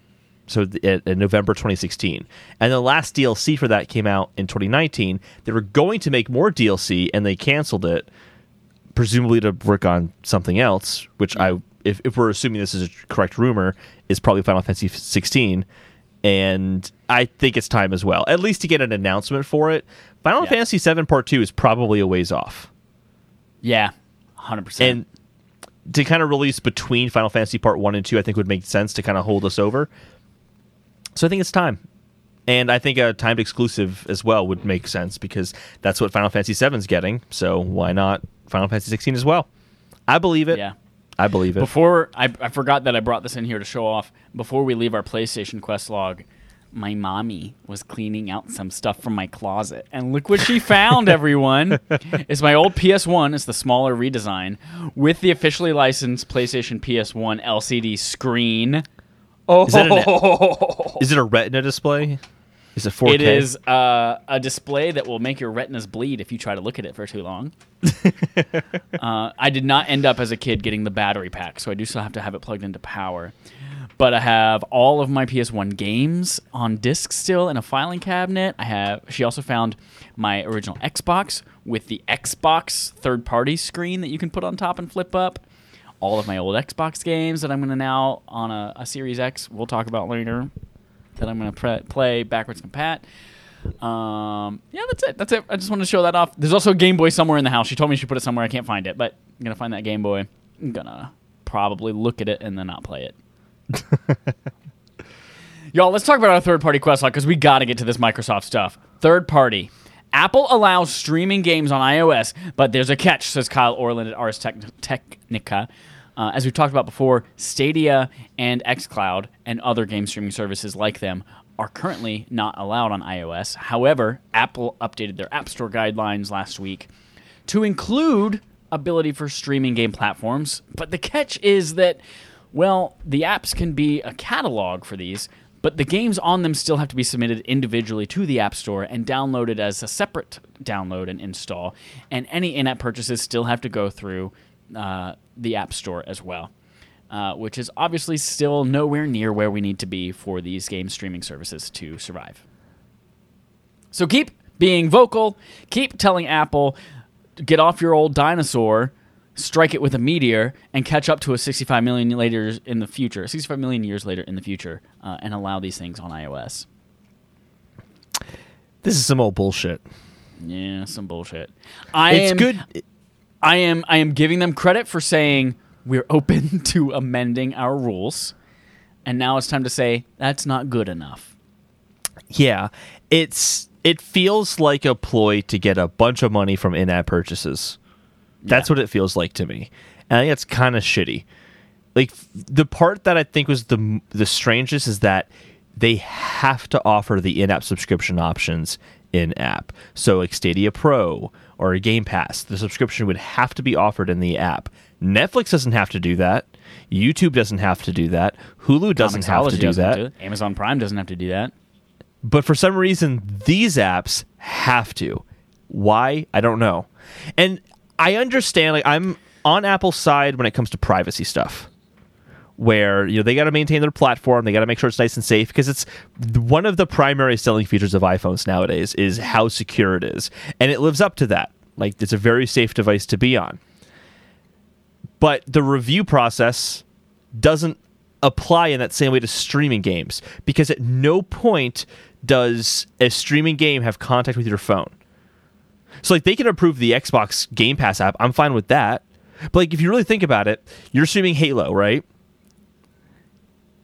So in November 2016, and the last DLC for that came out in 2019. They were going to make more DLC, and they canceled it, presumably to work on something else, which I, if, if we're assuming this is a correct rumor, is probably Final Fantasy 16. And I think it's time as well, at least to get an announcement for it. Final Yeah. Fantasy 7 Part 2 is probably a ways off. Yeah, hundred percent. And to kind of release between Final Fantasy Part 1 and 2, I think would make sense to kind of hold us over. So I think it's time. And I think a timed exclusive as well would make sense because that's what Final Fantasy 7's getting. So why not Final Fantasy 16 as well? I believe it. Yeah. I believe it. Before I, I forgot that I brought this in here to show off. Before we leave our PlayStation Quest log, my mommy was cleaning out some stuff from my closet, and look what she found. Everyone, it's my old PS1. It's the smaller redesign with the officially licensed PlayStation PS1 LCD screen. Oh, Is it an- Is it a Retina display? Is it 4K? It is uh, a display that will make your retinas bleed if you try to look at it for too long. uh, I did not end up as a kid getting the battery pack, so I do still have to have it plugged into power. But I have all of my PS1 games on disc still in a filing cabinet. I have. She also found my original Xbox with the Xbox third-party screen that you can put on top and flip up. All of my old Xbox games that I'm going to now on a, a Series X. We'll talk about later that I'm going to pre- play backwards compat. Um, yeah, that's it. That's it. I just wanted to show that off. There's also a Game Boy somewhere in the house. She told me she put it somewhere. I can't find it, but I'm gonna find that Game Boy. I'm gonna probably look at it and then not play it. Y'all, let's talk about our third party quest log because we got to get to this Microsoft stuff. Third party. Apple allows streaming games on iOS, but there's a catch, says Kyle Orland at Ars Tech- Technica. Uh, as we've talked about before, Stadia and xCloud and other game streaming services like them are currently not allowed on iOS. However, Apple updated their App Store guidelines last week to include ability for streaming game platforms. But the catch is that, well, the apps can be a catalog for these, but the games on them still have to be submitted individually to the App Store and downloaded as a separate download and install. And any in app purchases still have to go through uh, the App Store as well. Uh, which is obviously still nowhere near where we need to be for these game streaming services to survive. So keep being vocal, keep telling Apple, get off your old dinosaur, strike it with a meteor, and catch up to a 65 million later in the future, 65 million years later in the future, uh, and allow these things on iOS. This is some old bullshit. Yeah, some bullshit. I It's am, good. I am I am giving them credit for saying we're open to amending our rules, and now it's time to say that's not good enough. Yeah, it's it feels like a ploy to get a bunch of money from in-app purchases. That's Yeah. what it feels like to me. and I think that's kind of shitty. Like the part that I think was the the strangest is that they have to offer the in-app subscription options in app. So like Stadia Pro or a Game Pass, the subscription would have to be offered in the app. Netflix doesn't have to do that. YouTube doesn't have to do that. Hulu doesn't have to do that. to. Amazon Prime doesn't have to do that. But for some reason, these apps have to. Why? I don't know. And I understand. Like I'm on Apple's side when it comes to privacy stuff, where you know they got to maintain their platform, they got to make sure it's nice and safe because it's one of the primary selling features of iPhones nowadays is how secure it is, and it lives up to that. Like it's a very safe device to be on. But the review process doesn't apply in that same way to streaming games because at no point does a streaming game have contact with your phone. So like they can approve the Xbox Game Pass app, I'm fine with that. But like if you really think about it, you're streaming Halo, right?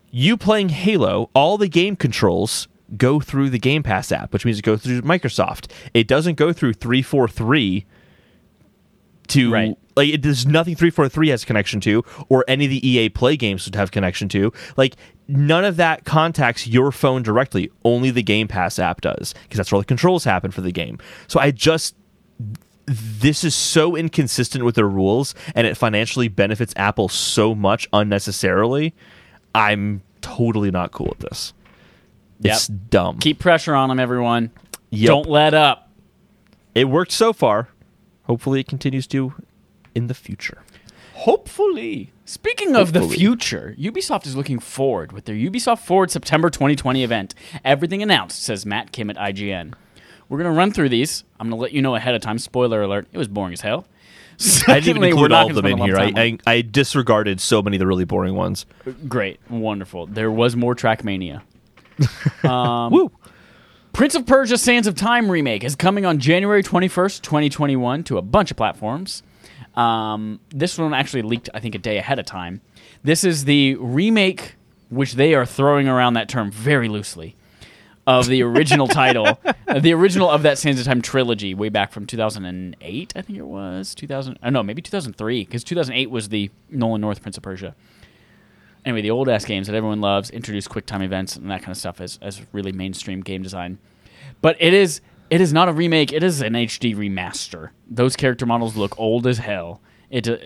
You playing Halo, all the game controls go through the Game Pass app, which means it goes through Microsoft. It doesn't go through 343 to Right. like it, there's nothing 343 has connection to or any of the EA Play games would have connection to. Like none of that contacts your phone directly. Only the Game Pass app does because that's where all the controls happen for the game. So I just this is so inconsistent with their rules and it financially benefits Apple so much unnecessarily. I'm totally not cool with this. It's dumb. Keep pressure on them, everyone. Yep. Don't let up. It worked so far. Hopefully it continues to in the future. Hopefully. Speaking of the future, Ubisoft is looking forward with their Ubisoft Forward September 2020 event. Everything announced, says Matt Kim at IGN. We're going to run through these. I'm going to let you know ahead of time. Spoiler alert, it was boring as hell. I didn't even Secondly, include all of them in here. I, I, I disregarded so many of the really boring ones. Great, wonderful. There was more Trackmania. Um, Woo! Prince of Persia Sands of Time remake is coming on January 21st, 2021 to a bunch of platforms. Um, this one actually leaked, I think, a day ahead of time. This is the remake, which they are throwing around that term very loosely, of the original title, uh, the original of that Sands of Time trilogy, way back from 2008, I think it was 2000. Oh no, maybe 2003, because 2008 was the Nolan North Prince of Persia. Anyway, the old ass games that everyone loves introduce quick time events and that kind of stuff as, as really mainstream game design. But it is it is not a remake. It is an HD remaster. Those character models look old as hell. It uh,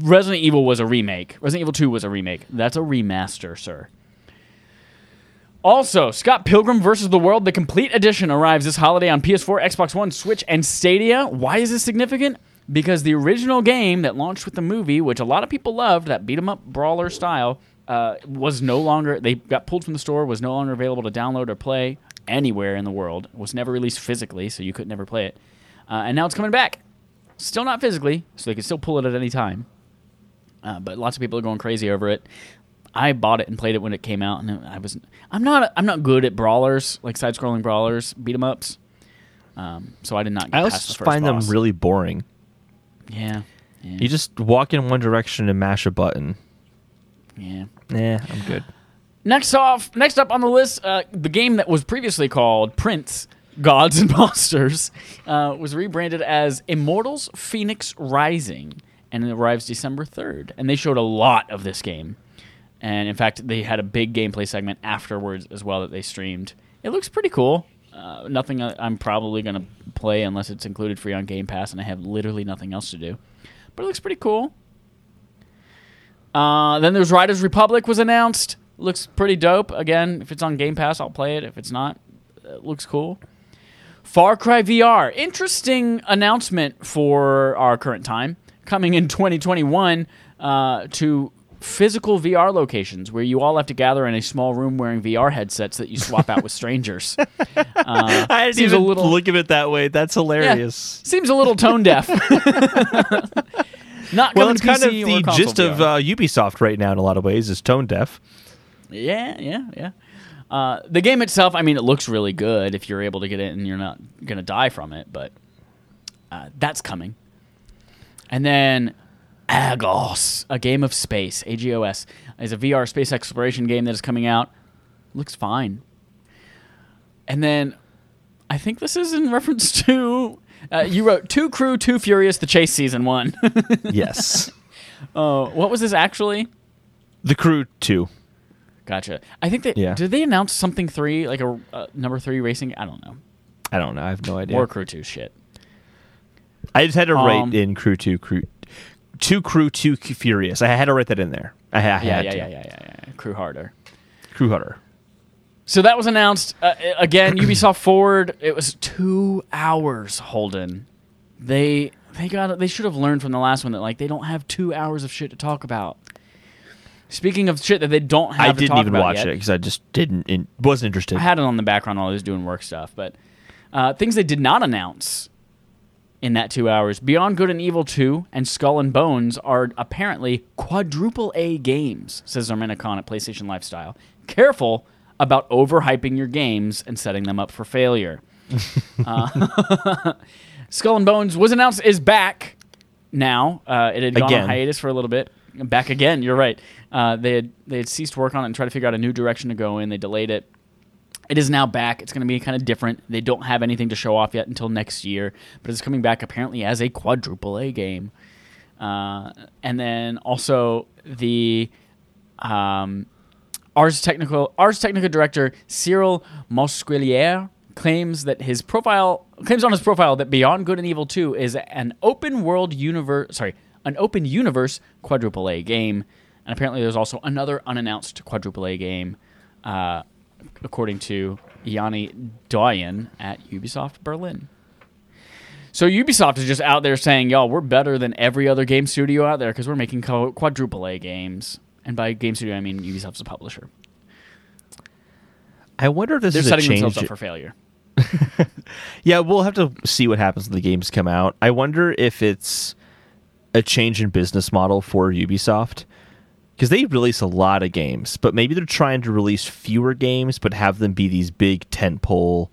Resident Evil was a remake. Resident Evil 2 was a remake. That's a remaster, sir. Also, Scott Pilgrim vs. the World, the complete edition, arrives this holiday on PS4, Xbox One, Switch, and Stadia. Why is this significant? Because the original game that launched with the movie, which a lot of people loved, that beat 'em up brawler style, uh, was no longer. They got pulled from the store. Was no longer available to download or play anywhere in the world. Was never released physically, so you could never play it. Uh, and now it's coming back. Still not physically, so they can still pull it at any time. Uh, but lots of people are going crazy over it. I bought it and played it when it came out, and I was I'm not I'm not good at brawlers like side scrolling brawlers, beat 'em ups. Um, so I did not. Get I past also the first find boss. them really boring. Yeah, yeah, You just walk in one direction and mash a button. yeah. Yeah, I'm good. Next off, next up on the list, uh, the game that was previously called Prince Gods and Monsters uh, was rebranded as Immortals Phoenix Rising, and it arrives December third. And they showed a lot of this game, and in fact, they had a big gameplay segment afterwards as well that they streamed. It looks pretty cool. Uh, nothing I'm probably gonna play unless it's included free on Game Pass, and I have literally nothing else to do. But it looks pretty cool. Uh, then there's Riders Republic was announced. Looks pretty dope. Again, if it's on Game Pass, I'll play it. If it's not, it looks cool. Far Cry VR. Interesting announcement for our current time. Coming in 2021 uh, to physical VR locations where you all have to gather in a small room wearing VR headsets that you swap out with strangers. Uh, I didn't seems a little look at it that way. That's hilarious. seems a little tone deaf. Not Well, it's kind of the gist of uh, Ubisoft right now in a lot of ways is tone deaf. Yeah, yeah, yeah. Uh, the game itself, I mean, it looks really good if you're able to get it and you're not going to die from it, but uh, that's coming. And then Agos, a game of space, AGOS, is a VR space exploration game that is coming out. Looks fine. And then I think this is in reference to uh, you wrote Two Crew, Two Furious, the Chase Season 1. Yes. Uh, what was this actually? The Crew Two. Gotcha. I think that Yeah. did they announce something three like a uh, number three racing? I don't know. I don't know. I have no idea. Or crew two shit. I just had to Um, write in Crew Two, Crew Two, Crew Two, Furious. I had to write that in there. I, I Yeah, had yeah, to. yeah, yeah, yeah, yeah. Crew harder. Crew Hunter. So that was announced uh, again. Ubisoft Forward. It was two hours. Holden, they they got they should have learned from the last one that like they don't have two hours of shit to talk about. Speaking of shit that they don't have, I to didn't even watch yet, it because I just didn't in, wasn't interested. I had it on the background while I was doing work stuff. But uh, things they did not announce in that two hours: Beyond Good and Evil Two and Skull and Bones are apparently quadruple A games, says Zarmena Khan at PlayStation Lifestyle. Careful about overhyping your games and setting them up for failure. uh, Skull and Bones was announced is back now. Uh, it had gone on hiatus for a little bit. Back again. You're right. Uh, they had they had ceased work on it and tried to figure out a new direction to go in. They delayed it. It is now back. It's going to be kind of different. They don't have anything to show off yet until next year, but it's coming back apparently as a quadruple A game. Uh, and then also the um, Ars Technical Ars Technica director Cyril Mosquilier claims that his profile claims on his profile that Beyond Good and Evil 2 is an open world universe sorry, an open universe quadruple A game. And apparently there's also another unannounced quadruple A game uh, according to Yanni Doyen at Ubisoft Berlin. So Ubisoft is just out there saying, "Y'all, we're better than every other game studio out there because we're making quadruple A games." And by game studio, I mean Ubisoft's a publisher. I wonder if this They're is a setting change. themselves up for failure. Yeah, we'll have to see what happens when the games come out. I wonder if it's a change in business model for Ubisoft because they release a lot of games, but maybe they're trying to release fewer games but have them be these big tentpole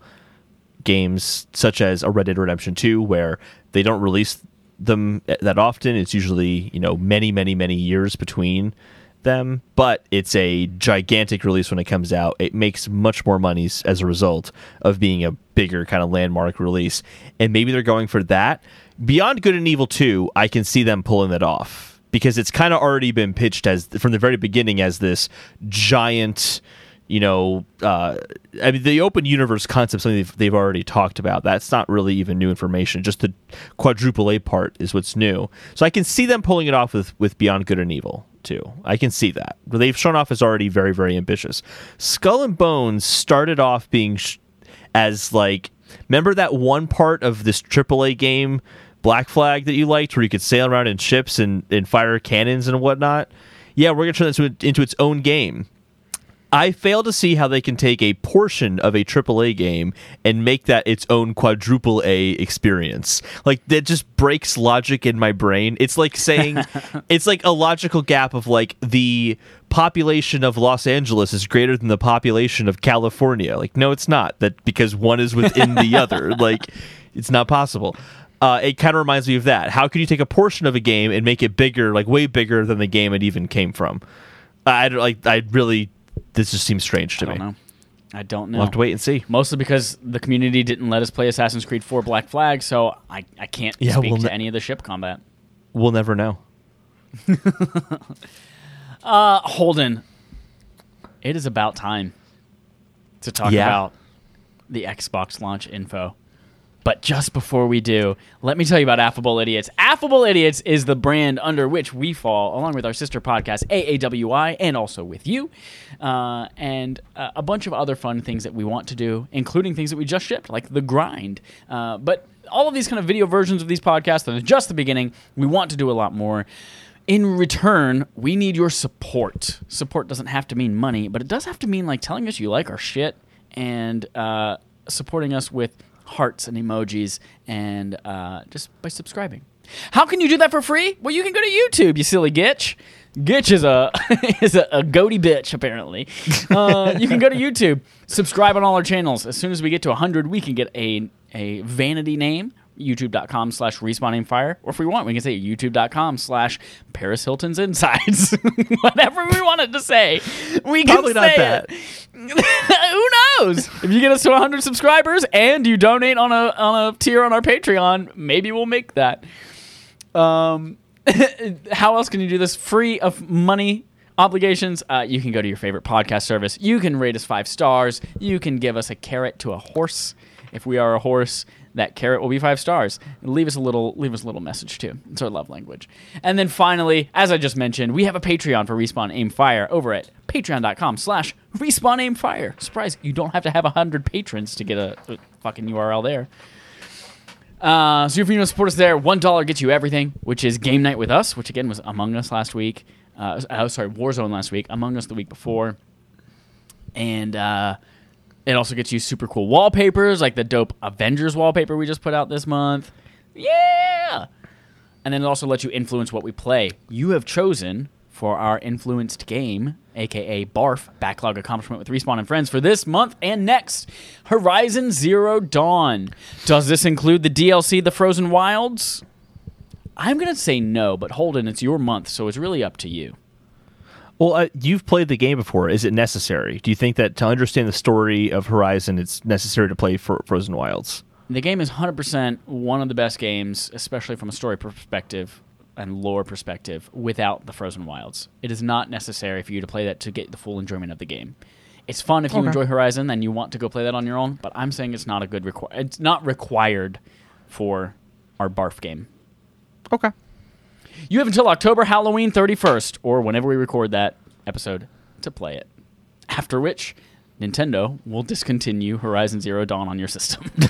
games such as a Red Dead Redemption 2 where they don't release them that often. It's usually, you know, many, many, many years between them, but it's a gigantic release when it comes out. It makes much more money as a result of being a bigger kind of landmark release. And maybe they're going for that. Beyond Good and Evil 2, I can see them pulling it off because it's kind of already been pitched as from the very beginning as this giant you know, uh, I mean, the open universe concept, something they've, they've already talked about. That's not really even new information. Just the quadruple A part is what's new. So I can see them pulling it off with, with Beyond Good and Evil too. I can see that. They've shown off as already very, very ambitious. Skull and Bones started off being sh- as like, remember that one part of this AAA game, Black Flag, that you liked, where you could sail around in ships and, and fire cannons and whatnot? Yeah, we're gonna turn this into, into its own game. I fail to see how they can take a portion of a AAA game and make that its own quadruple A experience. Like that just breaks logic in my brain. It's like saying it's like a logical gap of like the population of Los Angeles is greater than the population of California. Like no it's not. That because one is within the other. Like it's not possible. Uh, it kind of reminds me of that. How could you take a portion of a game and make it bigger, like way bigger than the game it even came from? I don't- like. I really. This just seems strange to I me. don't know. I don't know. We'll have to wait and see. Mostly because the community didn't let us play Assassin's Creed 4 Black Flag, so I, I can't Yeah, speak we'll to ne- any of the ship combat. We'll never know. Uh, Holden, it is about time to talk Yeah. about the Xbox launch info. But just before we do, let me tell you about Affable Idiots. Affable Idiots is the brand under which we fall, along with our sister podcast, AAWI, and also with you, uh, and uh, a bunch of other fun things that we want to do, including things that we just shipped, like The Grind. Uh, but all of these kind of video versions of these podcasts, are just the beginning. We want to do a lot more. In return, we need your support. Support doesn't have to mean money, but it does have to mean like telling us you like our shit and uh, supporting us with hearts and emojis and uh, just by subscribing. How can you do that for free? Well, you can go to YouTube, you silly gitch. Gitch is a is a, a goaty bitch apparently. Uh, you can go to YouTube, subscribe on all our channels. As soon as we get to 100, we can get a a vanity name youtube.com slash respawn aim fire or if we want we can say youtube.com slash paris hilton's insides whatever we wanted to say we can Probably not that. it. who knows if you get us to 100 subscribers and you donate on a on a tier on our patreon maybe we'll make that. Um how else can you do this? Free of money obligations? Uh, you can go to your favorite podcast service. You can rate us five stars. You can give us a carrot to a horse. If we are a horse that carrot will be five stars. Leave us a little leave us a little message too. It's our love language. And then finally as i just mentioned we have a patreon for respawn aim fire over at patreon.com slash respawn aim fire. Surprise you don't have to have a hundred patrons to get a, a fucking url there. Uh, so if you want to support us there, one dollar gets you everything, which is game night with us, which again was Among Us last week. Uh, oh, sorry, Warzone last week, Among Us the week before, and uh, it also gets you super cool wallpapers, like the dope Avengers wallpaper we just put out this month. Yeah, and then it also lets you influence what we play. You have chosen for our influenced game, aka BARF Backlog Accomplishment with Respawn and Friends for this month and next Horizon Zero Dawn. Does this include the DLC The Frozen Wilds? I'm going to say no, but Holden, it's your month, so it's really up to you. Well, uh, you've played the game before. Is it necessary? Do you think that to understand the story of Horizon, it's necessary to play for Frozen Wilds? The game is 100% one of the best games, especially from a story perspective and lore perspective without the Frozen Wilds. It is not necessary for you to play that to get the full enjoyment of the game. It's fun if you Okay. enjoy Horizon and you want to go play that on your own, but I'm saying it's not a good requi- it's not required for our barf game. Okay. You have until October Halloween 31st or whenever we record that episode to play it. After which Nintendo will discontinue Horizon Zero Dawn on your system.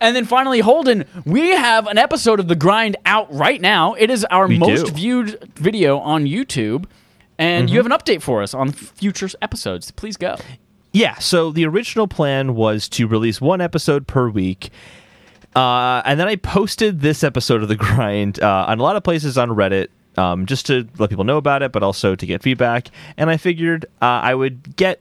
And then finally, Holden, we have an episode of The Grind out right now. It is our We most do. viewed video on YouTube. And you mm-hmm. have an update for us on future episodes. Please go. Yeah, so the original plan was to release one episode per week. Uh, and then I posted this episode of The Grind uh, on a lot of places on Reddit um, just to let people know about it, but also to get feedback. And I figured uh, I would get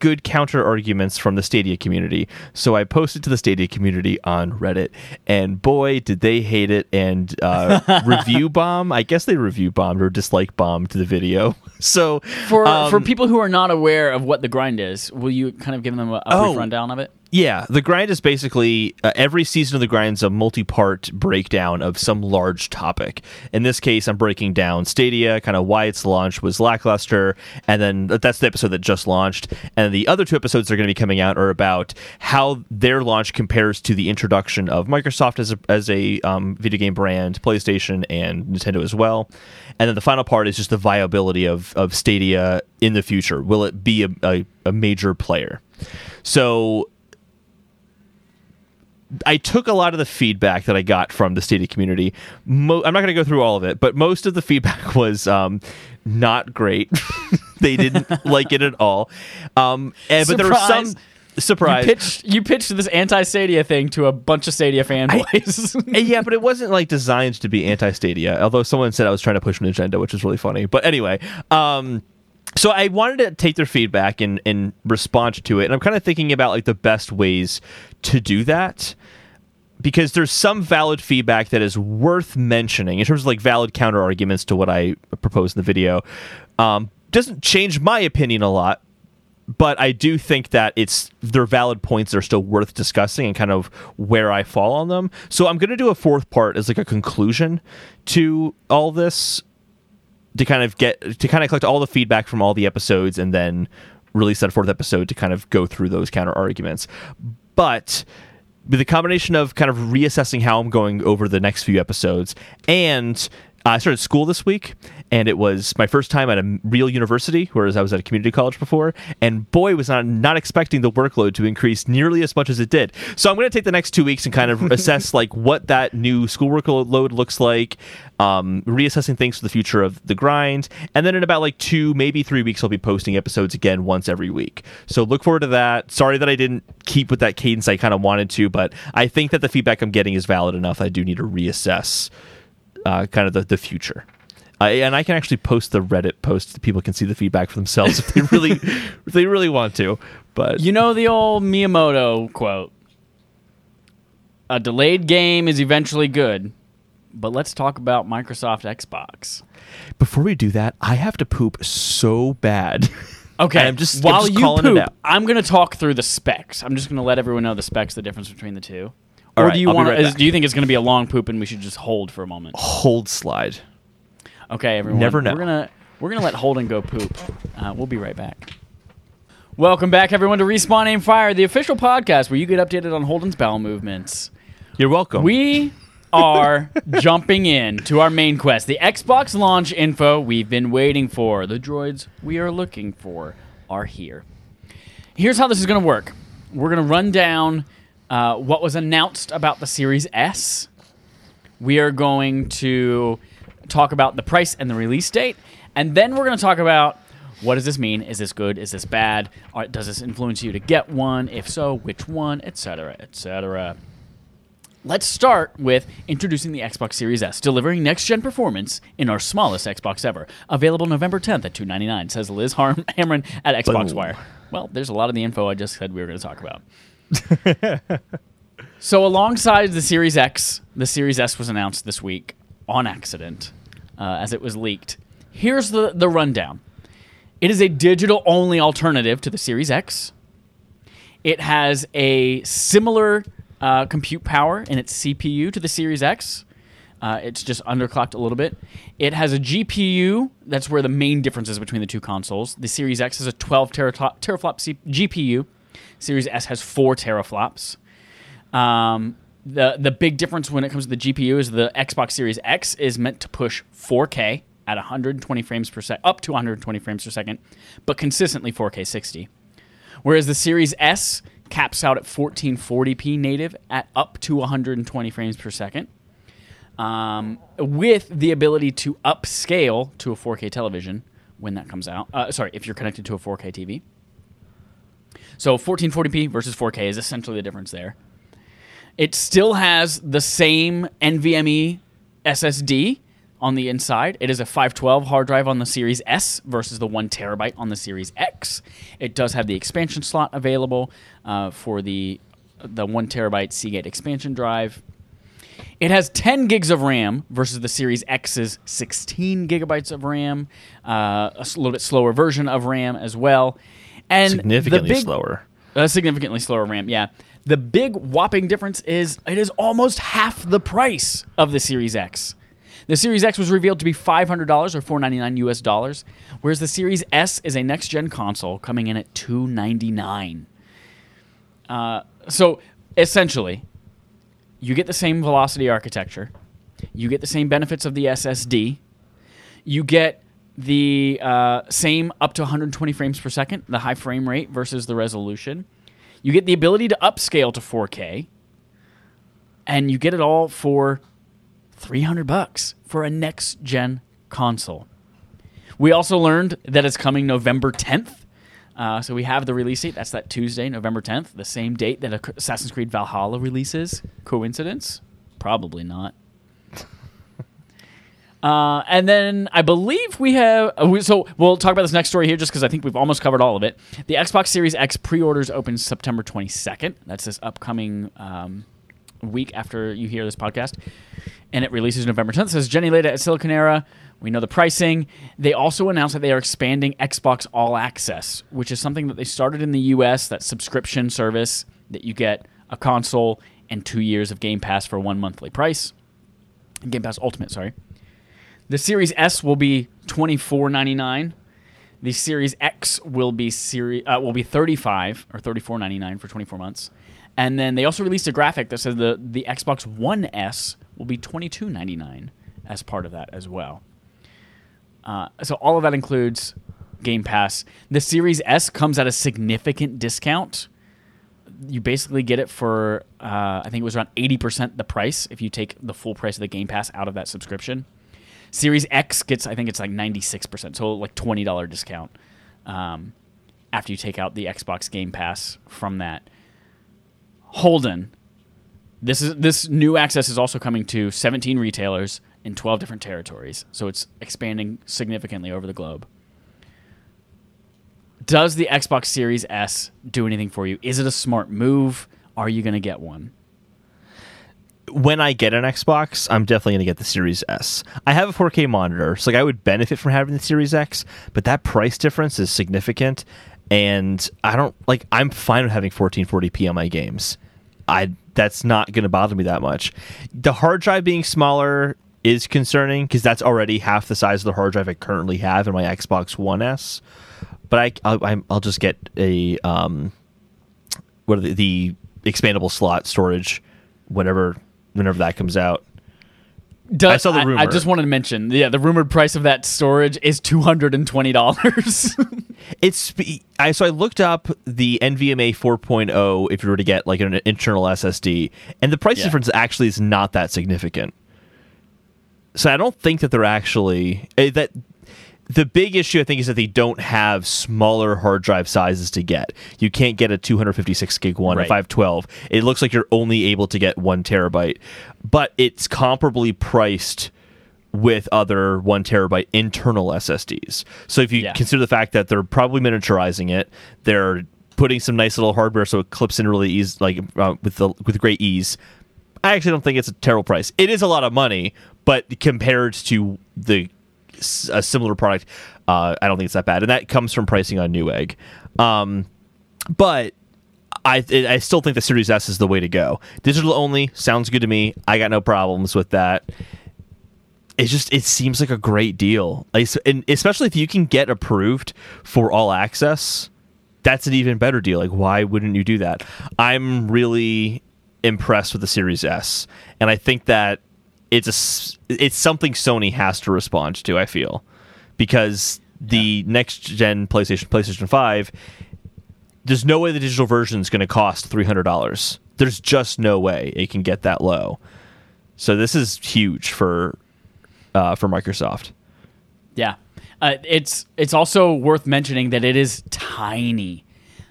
good counter arguments from the Stadia community. So I posted to the Stadia community on Reddit, and boy, did they hate it and uh, review bomb. I guess they review bombed or dislike bombed the video. So For, um, for people who are not aware of what The Grind is, will you kind of give them a, a Oh. brief rundown of it? Yeah, the grind is basically uh, every season of the grind is a multi-part breakdown of some large topic. In this case, I'm breaking down Stadia, kind of why its launch was lackluster, and then that's the episode that just launched. And the other two episodes that are going to be coming out are about how their launch compares to the introduction of Microsoft as a, as a um, video game brand, PlayStation, and Nintendo as well. And then the final part is just the viability of of Stadia in the future. Will it be a, a, a major player? So I took a lot of the feedback that I got from the Stadia community. Mo- I'm not going to go through all of it, but most of the feedback was um, not great. they didn't like it at all. Um, and, but there were some Surprise. You pitched, you pitched this anti Stadia thing to a bunch of Stadia fanboys. Yeah, but it wasn't like designed to be anti-Stadia. Although someone said I was trying to push an agenda, which is really funny. But anyway, um, so I wanted to take their feedback and and respond to it, and I'm kind of thinking about like the best ways to do that because there's some valid feedback that is worth mentioning in terms of like valid counter arguments to what I proposed in the video. Um, doesn't change my opinion a lot, but I do think that it's they're valid points that are still worth discussing and kind of where I fall on them. So I'm going to do a fourth part as like a conclusion to all this to kind of get to kind of collect all the feedback from all the episodes and then release that fourth episode to kind of go through those counter arguments. But with the combination of kind of reassessing how I'm going over the next few episodes and I started school this week, and it was my first time at a real university, whereas I was at a community college before. And boy, was I not expecting the workload to increase nearly as much as it did. So I'm going to take the next two weeks and kind of assess like what that new school workload looks like, um, reassessing things for the future of the grind, and then in about like two, maybe three weeks, I'll be posting episodes again once every week. So look forward to that. Sorry that I didn't keep with that cadence I kind of wanted to, but I think that the feedback I'm getting is valid enough. I do need to reassess uh, kind of the, the future. I, and I can actually post the Reddit post so people can see the feedback for themselves if they really if they really want to. But you know the old Miyamoto quote A delayed game is eventually good. But let's talk about Microsoft Xbox. before we do that, I have to poop so bad. Okay, I'm just- I'm while just you poop. I'm going to talk through the specs. I'm just going to let everyone know the specs, the difference between the two. All or right, do you want? right to? Do you think it's going to be a long poop and we should just hold for a moment? Hold slide. Okay, everyone. Never know. We're gonna we're gonna let Holden go poop. Uh, we'll be right back. Welcome back, everyone, to Respawn Aim Fire, the official podcast where you get updated on Holden's bowel movements. You're welcome. We are jumping in to our main quest, the Xbox launch info we've been waiting for. The droids we are looking for are here. Here's how this is going to work. We're going to run down uh, what was announced about the Series S. We are going to talk about the price and the release date, and then we're going to talk about what does this mean? Is this good? Is this bad? Or does this influence you to get one? If so, which one? Etc. Etc. Let's start with introducing the Xbox Series S, delivering next-gen performance in our smallest Xbox ever. Available November 10th at 299, says Liz Har- Hamren at Xbox Boom. Wire. Well, there's a lot of the info I just said we were going to talk about. So alongside the Series X, the Series S was announced this week on accident uh, as it was leaked. Here's the, the rundown. It is a digital-only alternative to the Series X. It has a similar uh, compute power in its CPU to the Series X. Uh, it's just underclocked a little bit. It has a GPU. That's where the main difference is between the two consoles. The Series X has a 12 teraflop, teraflop C- GPU. Series S has four teraflops. Um, the the big difference when it comes to the GPU is the Xbox Series X is meant to push 4K at 120 frames per second, up to 120 frames per second, but consistently 4K 60. Whereas the Series S caps out at 1440p native at up to 120 frames per second, um, with the ability to upscale to a 4K television when that comes out. Uh, sorry, if you're connected to a 4K TV. So 1440p versus 4K is essentially the difference there. It still has the same NVMe SSD on the inside. It is a 512 hard drive on the Series S versus the one terabyte on the Series X. It does have the expansion slot available uh, for the the one terabyte Seagate expansion drive. It has 10 gigs of RAM versus the Series X's 16 gigabytes of RAM, uh, a little bit slower version of RAM as well, and Significantly big, slower. a significantly slower ramp, yeah. The big whopping difference is it is almost half the price of the Series X. The Series X was revealed to be $500 or 499 US dollars, whereas the Series S is a next gen console coming in at 299. Uh, so essentially, you get the same velocity architecture, you get the same benefits of the SSD, you get the uh, same up to 120 frames per second, the high frame rate versus the resolution. You get the ability to upscale to 4K, and you get it all for 300 bucks for a next gen console. We also learned that it's coming November 10th. Uh, so we have the release date. That's that Tuesday, November 10th, the same date that Assassin's Creed Valhalla releases. Coincidence? Probably not. Uh, and then I believe we have. uh, So we'll talk about this next story here just because I think we've almost covered all of it. The Xbox Series X pre orders open September 22nd. That's this upcoming um, week after you hear this podcast. And it releases November 10th. It says Jenni Lada at Siliconera. We know the pricing. They also announced that they are expanding Xbox All Access, which is something that they started in the US, that subscription service that you get a console and two years of Game Pass for one monthly price. Game Pass Ultimate, sorry. The Series S will be twenty four ninety nine. The Series X will be seri- uh, will be thirty five or thirty four ninety nine for twenty four months. And then they also released a graphic that says the the Xbox One S will be twenty two ninety nine as part of that as well. Uh, so all of that includes Game Pass. The Series S comes at a significant discount. You basically get it for uh, I think it was around eighty percent the price if you take the full price of the Game Pass out of that subscription. Series X gets, I think it's like 96%, so like $20 discount um, after you take out the Xbox Game Pass from that. Holden, this is this new access is also coming to 17 retailers in 12 different territories, so it's expanding significantly over the globe. Does the Xbox Series S do anything for you? Is it a smart move? Are you going to get one? When I get an Xbox, I'm definitely going to get the Series S. I have a 4K monitor, so like I would benefit from having the Series X, but that price difference is significant, and I don't like. I'm fine with having 1440p on my games. I that's not going to bother me that much. The hard drive being smaller is concerning because that's already half the size of the hard drive I currently have in my Xbox One S. But I I'll, I'll just get a um, what are the, the expandable slot storage whenever whenever that comes out. Does, I saw the rumor. I, rumor. just wanted to mention, yeah, the rumored price of that storage is two hundred and twenty dollars. It's I so I looked up the NVMe 4.0 if you were to get like an internal SSD, and the price Yeah. difference actually is not that significant. So I don't think that they're actually eh, that. The big issue I think is that they don't have smaller hard drive sizes to get. You can't get a 256 gig one, Right. a 512. It looks like you're only able to get one terabyte, but it's comparably priced with other one terabyte internal SSDs. So if you Yeah. consider the fact that they're probably miniaturizing it, they're putting some nice little hardware so it clips in really easy, like uh, with the with great ease. I actually don't think it's a terrible price. It is a lot of money, but compared to the a similar product, uh, I don't think it's that bad. And that comes from pricing on Newegg. Um, but I I still think the Series S is the way to go. Digital only sounds good to me. I got no problems with that. It just it seems like a great deal, and especially if you can get approved for all access. That's an even better deal. Like, why wouldn't you do that? I'm really impressed with the Series S, and I think that it's a it's something Sony has to respond to. I feel because the next gen PlayStation, PlayStation Five, there's no way the digital version is going to cost three hundred dollars. There's just no way it can get that low. So this is huge for uh, for Microsoft. yeah, uh, it's it's also worth mentioning that it is tiny.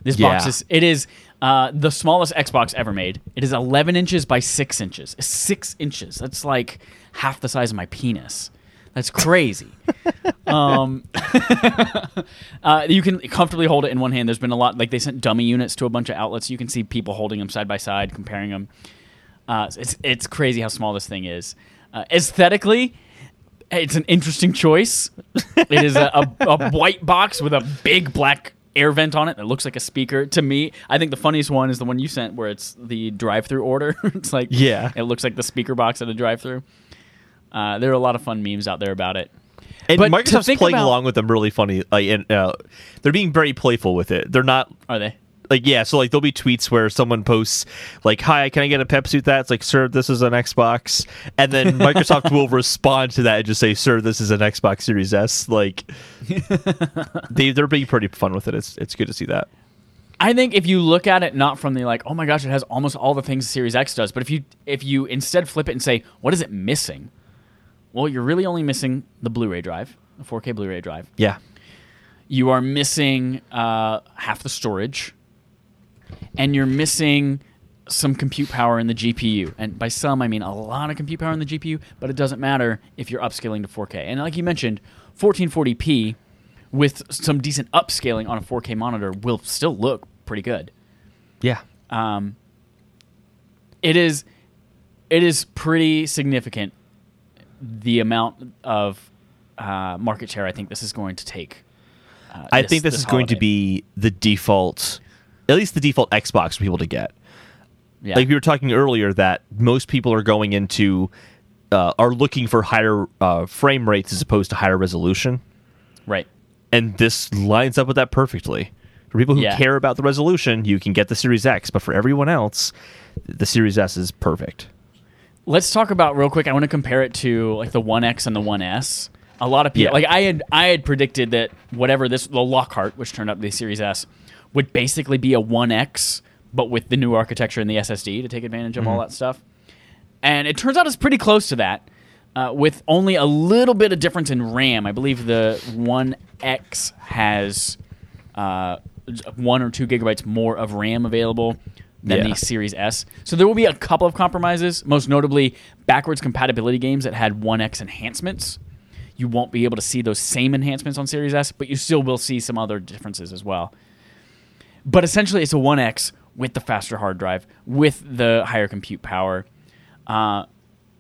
This box Yeah. is it is uh, the smallest Xbox ever made. It is 11 inches by six inches. Six inches. That's like half the size of my penis. That's crazy. um, uh, you can comfortably hold it in one hand. There's been a lot, like they sent dummy units to a bunch of outlets. You can see people holding them side by side, comparing them. Uh, it's it's crazy how small this thing is. Uh, aesthetically, it's an interesting choice. It is a, a, a white box with a big black air vent on it that looks like a speaker. To me, I think the funniest one is the one you sent, where it's the drive-through order. it's like Yeah. it looks like the speaker box at a drive-through. Uh, there are a lot of fun memes out there about it. And But Microsoft's playing about- along with them really funny. Like, and uh, they're being very playful with it. They're not Are they? Like yeah. So like there'll be tweets where someone posts like, "Hi, can I get a Pepsi with that?" It's like, "Sir, this is an Xbox," and then Microsoft will respond to that and just say, "Sir, this is an Xbox Series S." Like they they're being pretty fun with it. It's it's good to see that. I think if you look at it not from the like, oh my gosh, it has almost all the things Series X does, but if you if you instead flip it and say, what is it missing? Well, you're really only missing the Blu-ray drive, the 4K Blu-ray drive. Yeah. You are missing uh, half the storage, and you're missing some compute power in the GPU. And by some, I mean a lot of compute power in the GPU, but it doesn't matter if you're upscaling to 4K. And like you mentioned, 1440p with some decent upscaling on a 4K monitor will still look pretty good. Yeah. Um, it is it is pretty significant the amount of uh, market share I think this is going to take. Uh, I think this, is going to be the default, at least the default Xbox for people to get. yeah. like we were talking earlier that most people are going into uh, are looking for higher uh, frame rates as opposed to higher resolution right. and this lines up with that perfectly for people who Yeah. care about the resolution you can get the series x but for everyone else the series s is perfect Let's talk about real quick. I want to compare it to like the One X and the One S. A lot of people Yeah. like I had I had predicted that whatever this the Lockhart, which turned out to be Series S, would basically be a One X, but with the new architecture and the SSD to take advantage of all that stuff. And it turns out it's pretty close to that, uh, with only a little bit of difference in RAM. I believe the One X has uh, one or two gigabytes more of RAM available than Yeah. the Series S. So there will be a couple of compromises, most notably backwards compatibility games that had 1X enhancements. You won't be able to see those same enhancements on Series S, but you still will see some other differences as well. But essentially, it's a 1X with the faster hard drive, with the higher compute power. Uh,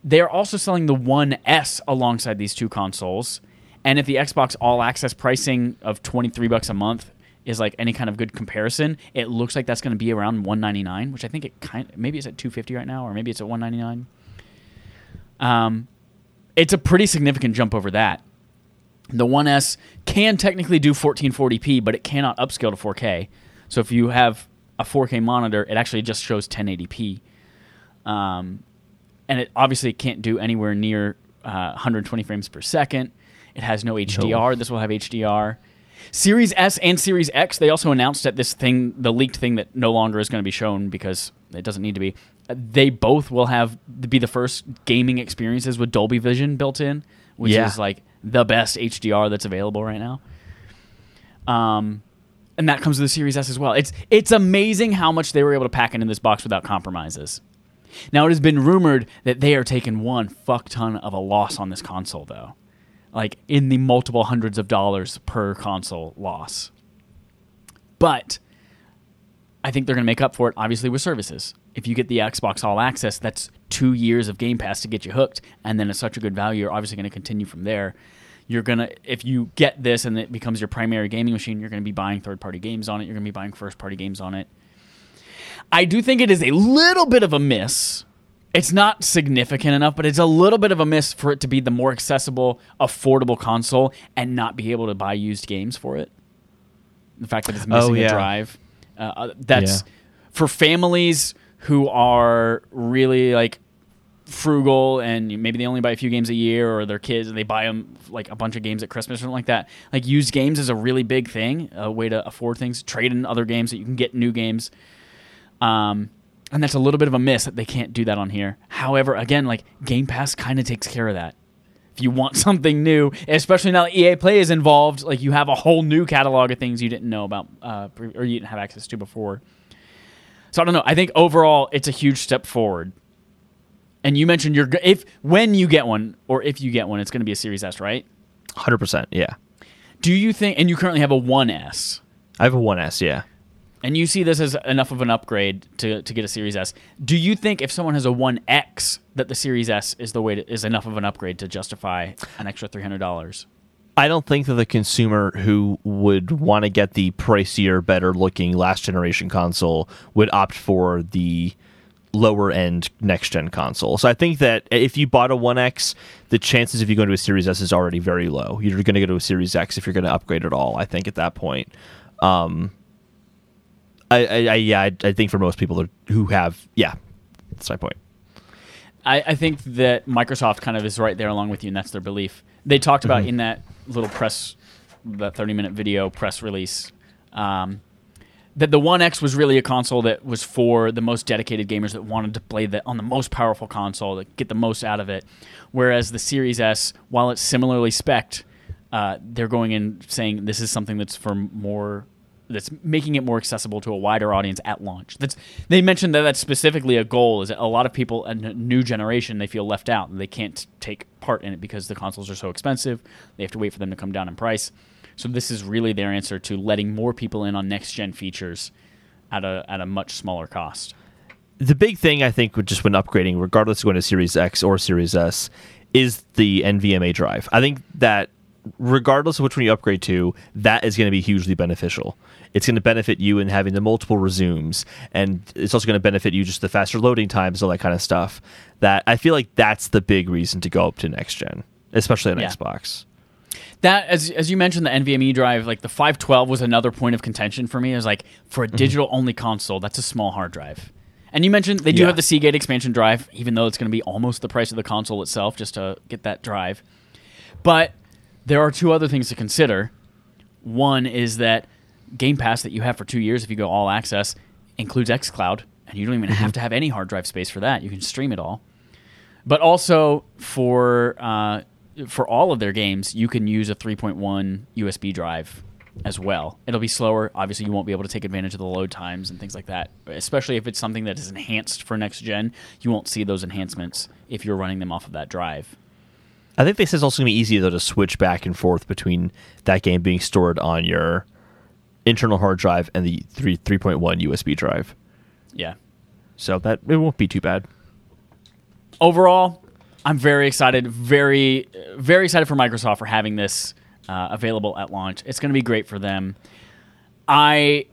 they're also selling the One S alongside these two consoles. And if the Xbox All Access pricing of 23 bucks a month is like any kind of good comparison, it looks like that's going to be around 199, which I think it kind of, maybe it's at 250 right now, or maybe it's at 199. Um, it's a pretty significant jump over that. The 1S can technically do 1440p, but it cannot upscale to 4K. So if you have a 4K monitor, it actually just shows 1080p. Um, and it obviously can't do anywhere near uh, 120 frames per second. It has no HDR. This will have HDR. Series S and Series X, they also announced that this thing, the leaked thing that no longer is going to be shown because it doesn't need to be, they both will have be the first gaming experiences with Dolby Vision built in, which Yeah. is like the best HDR that's available right now. Um, and that comes with the Series S as well. It's it's amazing how much they were able to pack into this box without compromises. Now it has been rumored that they are taking one fuck ton of a loss on this console, though, like in the multiple hundreds of dollars per console loss. But I think they're going to make up for it, obviously, with services. If you get the Xbox All Access, that's two years of Game Pass to get you hooked, and then it's such a good value. You're obviously going to continue from there. You're gonna, if you get this and it becomes your primary gaming machine, you're going to be buying third-party games on it. You're going to be buying first-party games on it. I do think it is a little bit of a miss. It's not significant enough, but it's a little bit of a miss for it to be the more accessible, affordable console and not be able to buy used games for it. The fact that it's missing Oh, a drive. Uh, Uh, that's Yeah. for families who are really like frugal and maybe they only buy a few games a year or their kids and they buy them like a bunch of games at Christmas or something like that. Like used games is a really big thing, a way to afford things, trade in other games that you can get new games. Um, and that's a little bit of a miss that they can't do that on here. However, again, like Game Pass kind of takes care of that. If you want something new, especially now that EA Play is involved, like you have a whole new catalog of things you didn't know about uh, or you didn't have access to before. So I don't know. I think overall it's a huge step forward. And you mentioned you're if when you get one or if you get one, it's going to be a Series S, right? 100%. Yeah. Do you think? And you currently have a 1S. I have a 1S, yeah. and you see this as enough of an upgrade to, to get a Series S. Do you think if someone has a One X that the Series S is the way to, is enough of an upgrade to justify an extra three hundred dollars? I don't think that the consumer who would want to get the pricier, better looking last generation console would opt for the lower end next gen console. So I think that if you bought a 1X, the chances of you going to a Series S is already very low. You're going to go to a Series X if you're going to upgrade at all, I think, at that point. Um, I, I, I yeah, I, I think for most people who have, yeah, that's my point. I, I think that Microsoft kind of is right there along with you, and that's their belief. They talked about in that little press, that thirty minute video press release. Um, that the One X was really a console that was for the most dedicated gamers that wanted to play the, on the most powerful console to get the most out of it. Whereas the Series S, while it's similarly spec'd, uh, they're going in saying this is something that's for more that's making it more accessible to a wider audience at launch. That's they mentioned that that's specifically a goal. Is that a lot of people, a new generation, they feel left out and they can't take part in it because the consoles are so expensive. They have to wait for them to come down in price. So this is really their answer to letting more people in on next gen features at a at a much smaller cost. the big thing I think just when upgrading, regardless of going to Series X or Series S, is the NVMe drive. I think that regardless of which one you upgrade to, that is going to be hugely beneficial. It's going to benefit you in having the multiple resumes, and it's also going to benefit you just the faster loading times, all that kind of stuff. That I feel like that's the big reason to go up to next gen, especially on Yeah. Xbox. That as as you mentioned the NVMe drive, like the 512 was another point of contention for me. It was like for a digital only console, that's a small hard drive. And you mentioned they do Yeah. have the Seagate expansion drive, even though it's going to be almost the price of the console itself just to get that drive. But there are two other things to consider. One is that Game Pass that you have for two years, if you go all access, includes xCloud, and you don't even have to have any hard drive space for that. You can stream it all. But also for uh, for all of their games, you can use a 3.1 USB drive as well. It'll be slower. Obviously, you won't be able to take advantage of the load times and things like that. Especially if it's something that is enhanced for next gen, you won't see those enhancements if you're running them off of that drive. I think they said it's also going to be easy though to switch back and forth between that game being stored on your internal hard drive and the three 3.1 USB drive. Yeah. So that it won't be too bad. overall, I'm very excited. Very, very excited for Microsoft for having this uh, available at launch. It's going to be great for them. I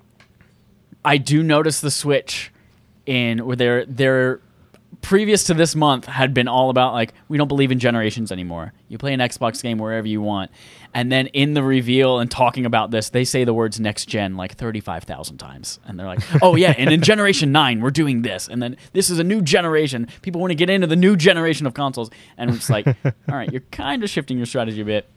I do notice the switch in where they're they're previous to this month had been all about like we don't believe in generations anymore. You play an Xbox game wherever you want. And then in the reveal and talking about this, they say the words next gen like 35,000 times. And they're like, "Oh yeah, and in generation 9 we're doing this." And then this is a new generation. People want to get into the new generation of consoles and it's like, "All right, you're kind of shifting your strategy a bit."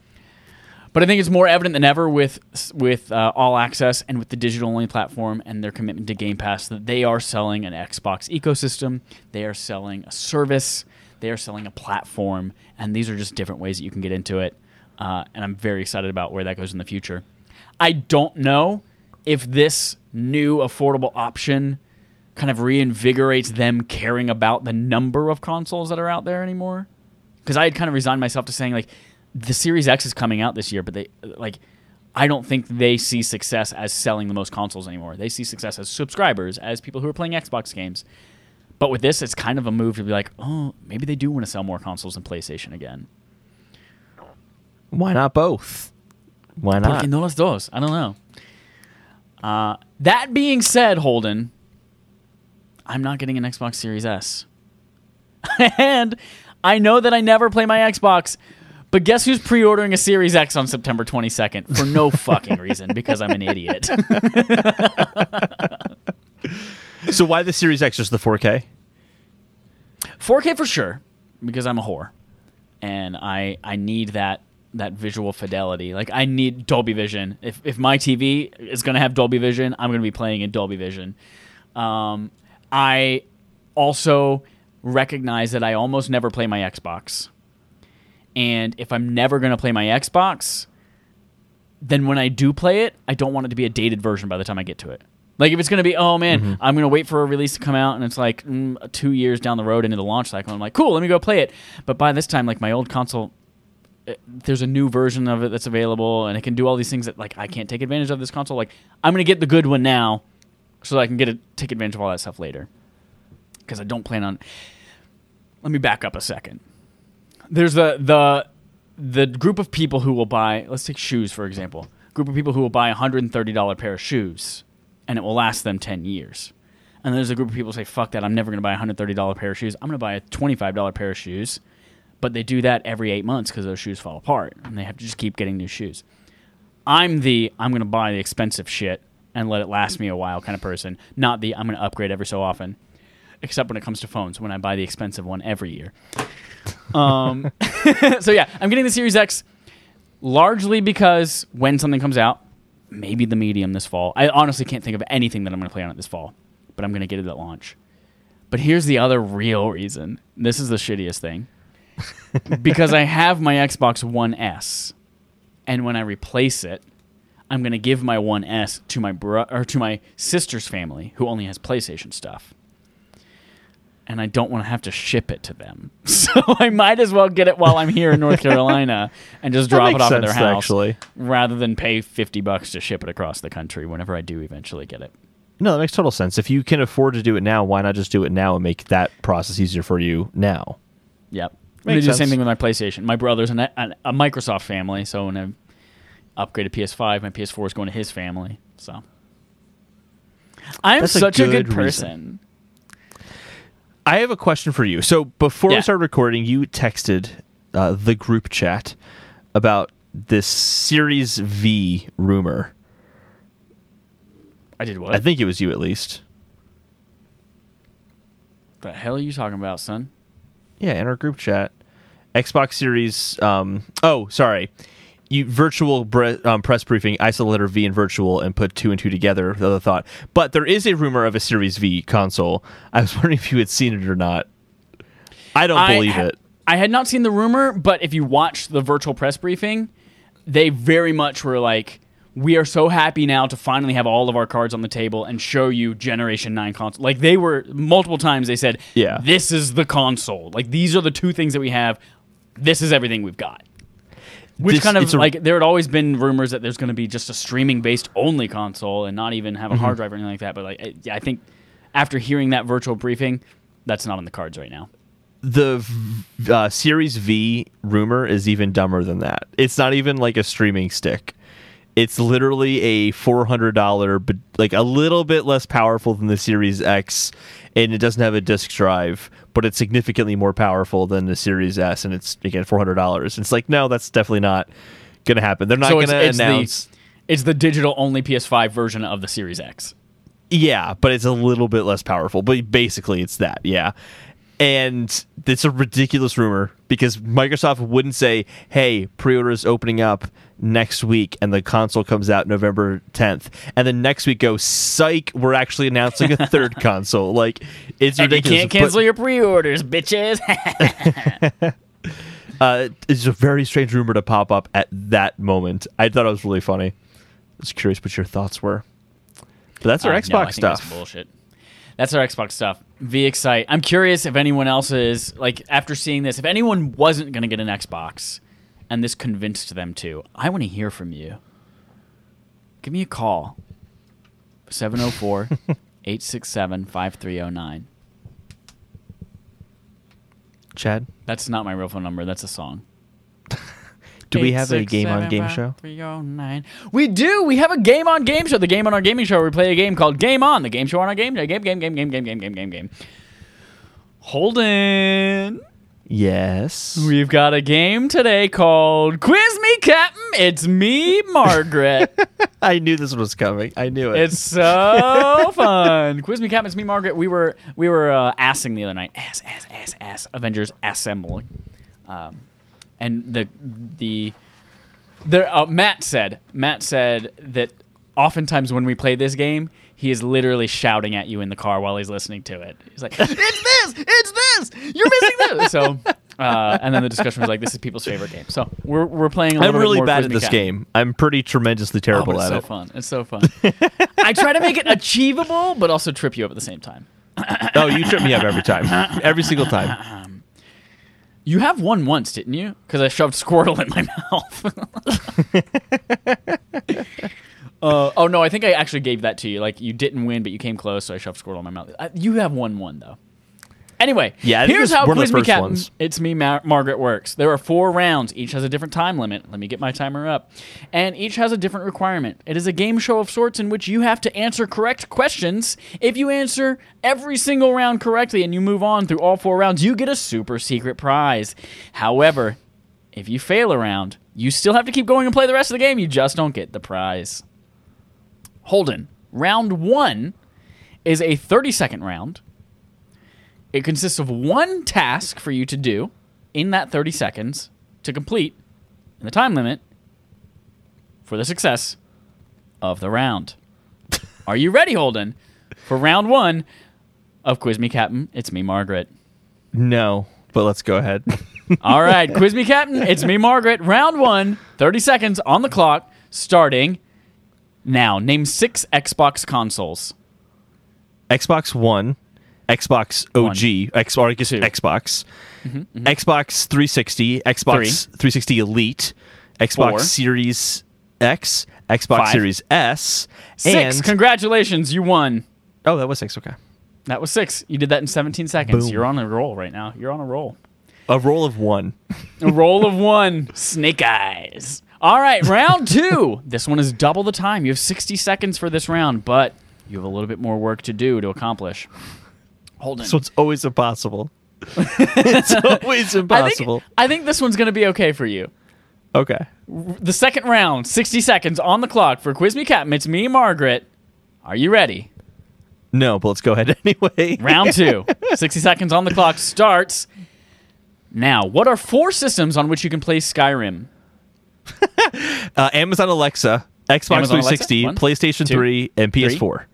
But I think it's more evident than ever with with uh, All Access and with the digital only platform and their commitment to Game Pass that they are selling an Xbox ecosystem. They are selling a service. They are selling a platform, and these are just different ways that you can get into it. Uh, and I'm very excited about where that goes in the future. I don't know if this new affordable option kind of reinvigorates them caring about the number of consoles that are out there anymore. Because I had kind of resigned myself to saying like the Series X is coming out this year, but they like I don't think they see success as selling the most consoles anymore. They see success as subscribers, as people who are playing Xbox games. But with this, it's kind of a move to be like, oh, maybe they do want to sell more consoles than PlayStation again. Why not both? Why not? Porque no los dos. I don't know. Uh, that being said, Holden, I'm not getting an Xbox Series S. and I know that I never play my Xbox, but guess who's pre-ordering a Series X on September 22nd for no fucking reason because I'm an idiot. So why the Series X? Just the 4K? 4K for sure because I'm a whore and I I need that that visual fidelity. Like I need Dolby Vision. If if my TV is going to have Dolby Vision, I'm going to be playing in Dolby Vision. Um, I also recognize that I almost never play my Xbox. And if I'm never going to play my Xbox, then when I do play it, I don't want it to be a dated version by the time I get to it. Like if it's going to be, oh man, I'm going to wait for a release to come out, and it's like mm, two years down the road into the launch cycle. I'm like, cool, let me go play it. But by this time, like my old console, uh, there's a new version of it that's available, and it can do all these things that like I can't take advantage of this console. Like I'm going to get the good one now, so that I can get it take advantage of all that stuff later. Because I don't plan on. Let me back up a second. There's the the the group of people who will buy. Let's take shoes for example. Group of people who will buy a hundred and thirty dollar pair of shoes, and it will last them ten years. And there's a group of people who say, "Fuck that! I'm never going to buy a hundred thirty dollar pair of shoes. I'm going to buy a twenty five dollar pair of shoes." But they do that every eight months because those shoes fall apart, and they have to just keep getting new shoes. I'm the I'm going to buy the expensive shit and let it last me a while kind of person, not the I'm going to upgrade every so often. Except when it comes to phones, when I buy the expensive one every year. Um, so yeah, I'm getting the Series X largely because when something comes out, maybe the medium this fall. I honestly can't think of anything that I'm going to play on it this fall, but I'm going to get it at launch. But here's the other real reason. This is the shittiest thing. because I have my Xbox One S, and when I replace it, I'm going to give my One S to my bro- or to my sister's family who only has PlayStation stuff. And I don't want to have to ship it to them. So I might as well get it while I'm here in North Carolina and just drop it off at their house actually. rather than pay 50 bucks to ship it across the country whenever I do eventually get it. No, that makes total sense. If you can afford to do it now, why not just do it now and make that process easier for you now? Yep. I'm do the same thing with my PlayStation. My brother's an, an, a Microsoft family, so when I upgrade a PS5, my PS4 is going to his family. So I'm That's a such a good, good person. I have a question for you. So before Yeah. we started recording, you texted uh, the group chat about this Series V rumor. I did what? I think it was you at least. the hell are you talking about, son? Yeah, in our group chat, Xbox Series. Um, oh, sorry. You virtual bre- um, press briefing. I saw the letter V in virtual and put two and two together. The other thought, but there is a rumor of a Series V console. I was wondering if you had seen it or not. I don't I believe ha- it. I had not seen the rumor, but if you watch the virtual press briefing, they very much were like, "We are so happy now to finally have all of our cards on the table and show you Generation Nine console." Like they were multiple times. They said, Yeah. this is the console. Like these are the two things that we have. This is everything we've got." Which This- kind of a- like there had always been rumors that there's going to be just a streaming based only console and not even have a Mm-hmm. hard drive or anything like that. But like, I- I think after hearing that virtual briefing, that's not on the cards right now. the v- uh, Series V rumor is even dumber than that. It's not even like a streaming stick. It's literally a four hundred dollar, but like a little bit less powerful than the Series X, and it doesn't have a disk drive, but it's significantly more powerful than the Series S, and it's again four hundred dollars. It's like no, that's definitely not gonna happen. They're not so gonna announce. the it's the digital only PS5 version of the Series X. Yeah, but it's a little bit less powerful. But basically, it's that. Yeah. And it's a ridiculous rumor because Microsoft wouldn't say, hey, pre order is opening up next week and the console comes out November 10th. And then next week go, psych, we're actually announcing a third console. Like, it's And you can't But, cancel your pre-orders, bitches. uh, it's a very strange rumor to pop up at that moment. I thought it was really funny. I was curious what your thoughts were. But that's our Uh, Xbox no, stuff. That's bullshit. That's our Xbox stuff. VXite. I'm curious if anyone else is like after seeing this, if anyone wasn't going to get an Xbox, and this convinced them to. I want to hear from you. Give me a call. 704-867-5309. Chad, That's not my real phone number. That's a song. do we have a game on game show? 309. We do. We have a game on game show. The game on our gaming show. Where we play a game called Game On. The game show on our game. Game, game, game, game, game, game, game, game, game, game. Holden. Yes. We've got a game today called Quiz Me, Captain. It's me, Margaret. I knew this was coming. I knew it. it's so fun. Quiz Me, Captain. It's me, Margaret. We were we were uh, assing the other night. Ass, ass, ass, ass. Avengers Assemble. Um, and the the the uh, Matt said Matt said that oftentimes when we play this game, he is literally shouting at you in the car while he's listening to it. He's like, "It's this! It's this! You're missing this!" So, uh, and then the discussion was like, "This is people's favorite game." So we're we're playing. A little I'm bit really more bad at this Captain. game. I'm pretty tremendously Oh, terrible but it's at so it. fun. It's so fun. I try to make it achievable, but also trip you up at the same time. oh, you trip me up every time. Every single time. You have won once, didn't you? Because I shoved Squirtle in my mouth. uh, oh no, I think I actually gave that to you. Like you didn't win, but you came close, so I shoved Squirtle in my mouth. Uh, you have won one though. Anyway, Yeah, here's how Quiz Me Captain, ones. It's Me Mar- Margaret works. There are four rounds. Each has a different time limit. Let me get my timer up. And each has a different requirement. It is a game show of sorts in which you have to answer correct questions. If you answer every single round correctly and you move on through all four rounds, you get a super secret prize. However, if you fail a round, you still have to keep going and play the rest of the game. You just don't get the prize. Holden, round one is a 30 second round. It consists of one task for you to do in that 30 seconds to complete in the time limit for the success of the round. Are you ready, Holden, for round one of Quiz Me Captain? It's me, Margaret. No, but let's go ahead. All right, Quiz Me Captain, it's me, Margaret. Round one, 30 seconds on the clock, starting now. Name six Xbox consoles. Xbox One, Xbox OG, X or I guess Two. Xbox, mm-hmm, mm-hmm. Xbox 360, Xbox 360 Elite, Xbox Four. Series X, Xbox Five. Series S, Six. and Congratulations, you won. oh, that was six. Okay, That was six. You did that in 17 seconds. Boom. You're on a roll right now. You're on a roll. a roll of one. A roll of one. Snake eyes. All right, round two. This one is double the time. You have 60 seconds for this round, but you have a little bit more work to do to accomplish. Holden. So it's always impossible. it's always I impossible. think, I think this one's going to be okay for you. okay. The second round, 60 seconds on the clock for Quiz Me Captain. It's me, Margaret. Are you ready? No, but let's go ahead anyway. Round two. 60 seconds on the clock starts now. What are four systems on which you can play Skyrim? Uh, Amazon Alexa, Xbox Amazon Alexa, 360, one, PlayStation two, 3, and PS4.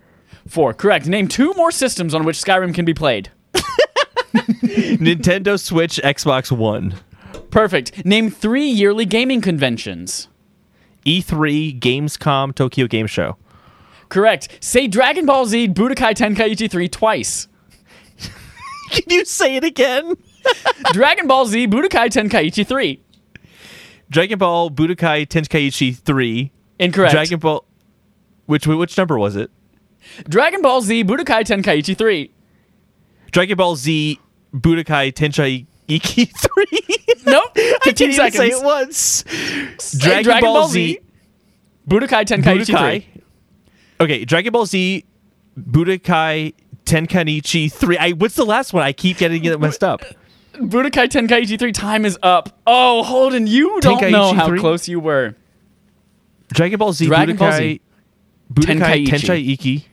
Four. Correct. Name two more systems on which Skyrim can be played. Nintendo Switch, Xbox One, Perfect. Name three yearly gaming conventions. E3, Gamescom, Tokyo Game Show. Correct. Say Dragon Ball Z Budokai Tenkaichi 3 twice. Can you say it again? Dragon Ball Z Budokai Tenkaichi 3. Dragon Ball Budokai Tenkaichi 3. Incorrect. Dragon Ball. Which which number was it? Dragon Ball Z Budokai Tenkaichi 3. Dragon Ball Z Budokai Tenkaichi 3. Nope. I 15 can't even seconds. say it once. Say Dragon, Ball, Z. Budokai Tenkaichi Budokai. 3. Okay, Dragon Ball Z, Budokai Tenkaichi 3. I, what's the last one? I keep getting it messed up. Budokai Tenkaichi 3 time is up. Oh, Holden, you don't Tenkaichi know how 3? close you were. Dragon Ball Z, Dragon Ball Budokai, Z. Budokai Tenkaichi. Tenkaichi.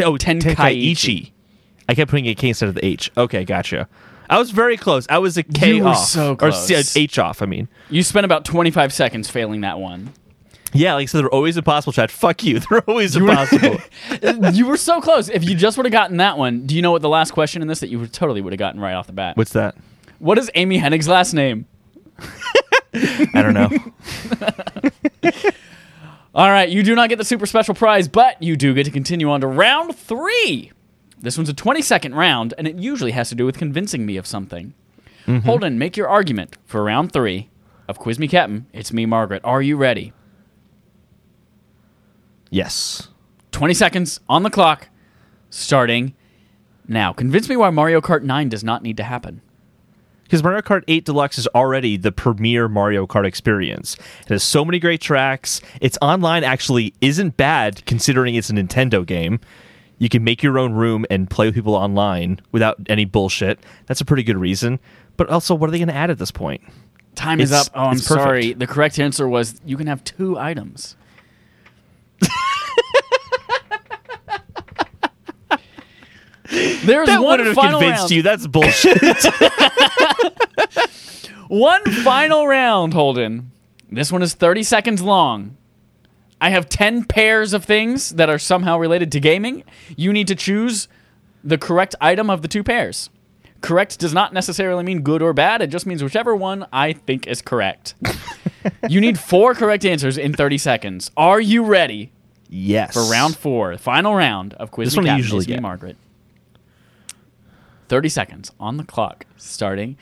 Oh, Tenkaichi. Tenkaichi. I kept putting a K instead of the H. Okay, gotcha. I was very close. I was a K You were off. so Or H off, I mean. You spent about 25 seconds failing that one. Yeah, like I said, they're always impossible, Chad. Fuck you. They're always impossible. you were so close. If you just would have gotten that one, do you know what the last question in this that you totally would have gotten right off the bat? What's that? What is Amy Hennig's last name? I don't know. All right, you do not get the super special prize, but you do get to continue on to round three. This one's a 20 second round, and it usually has to do with convincing me of something. Mm-hmm. Holden, make your argument for round three of Quiz Me Captain. It's me, Margaret. Are you ready? yes. 20 seconds on the clock, starting now. Convince me why Mario Kart 9 does not need to happen. Because Mario Kart 8 Deluxe is already the premier Mario Kart experience. It has so many great tracks. Its online actually isn't bad considering it's a Nintendo game. You can make your own room and play with people online without any bullshit. That's a pretty good reason. But also, what are they going to add at this point? Time is up. Oh, I'm sorry. The correct answer was you can have two items. There's That one wouldn't have final convinced round. you. That's bullshit. One final round, Holden. This one is 30 seconds long. I have 10 pairs of things that are somehow related to gaming. You need to choose the correct item of the two pairs. Correct does not necessarily mean good or bad, it just means whichever one I think is correct. you need four correct answers in 30 seconds. Are you ready yes. for round four, final round of Quiz This Me one Captain? usually It's me. Margaret. 30 seconds on the clock, starting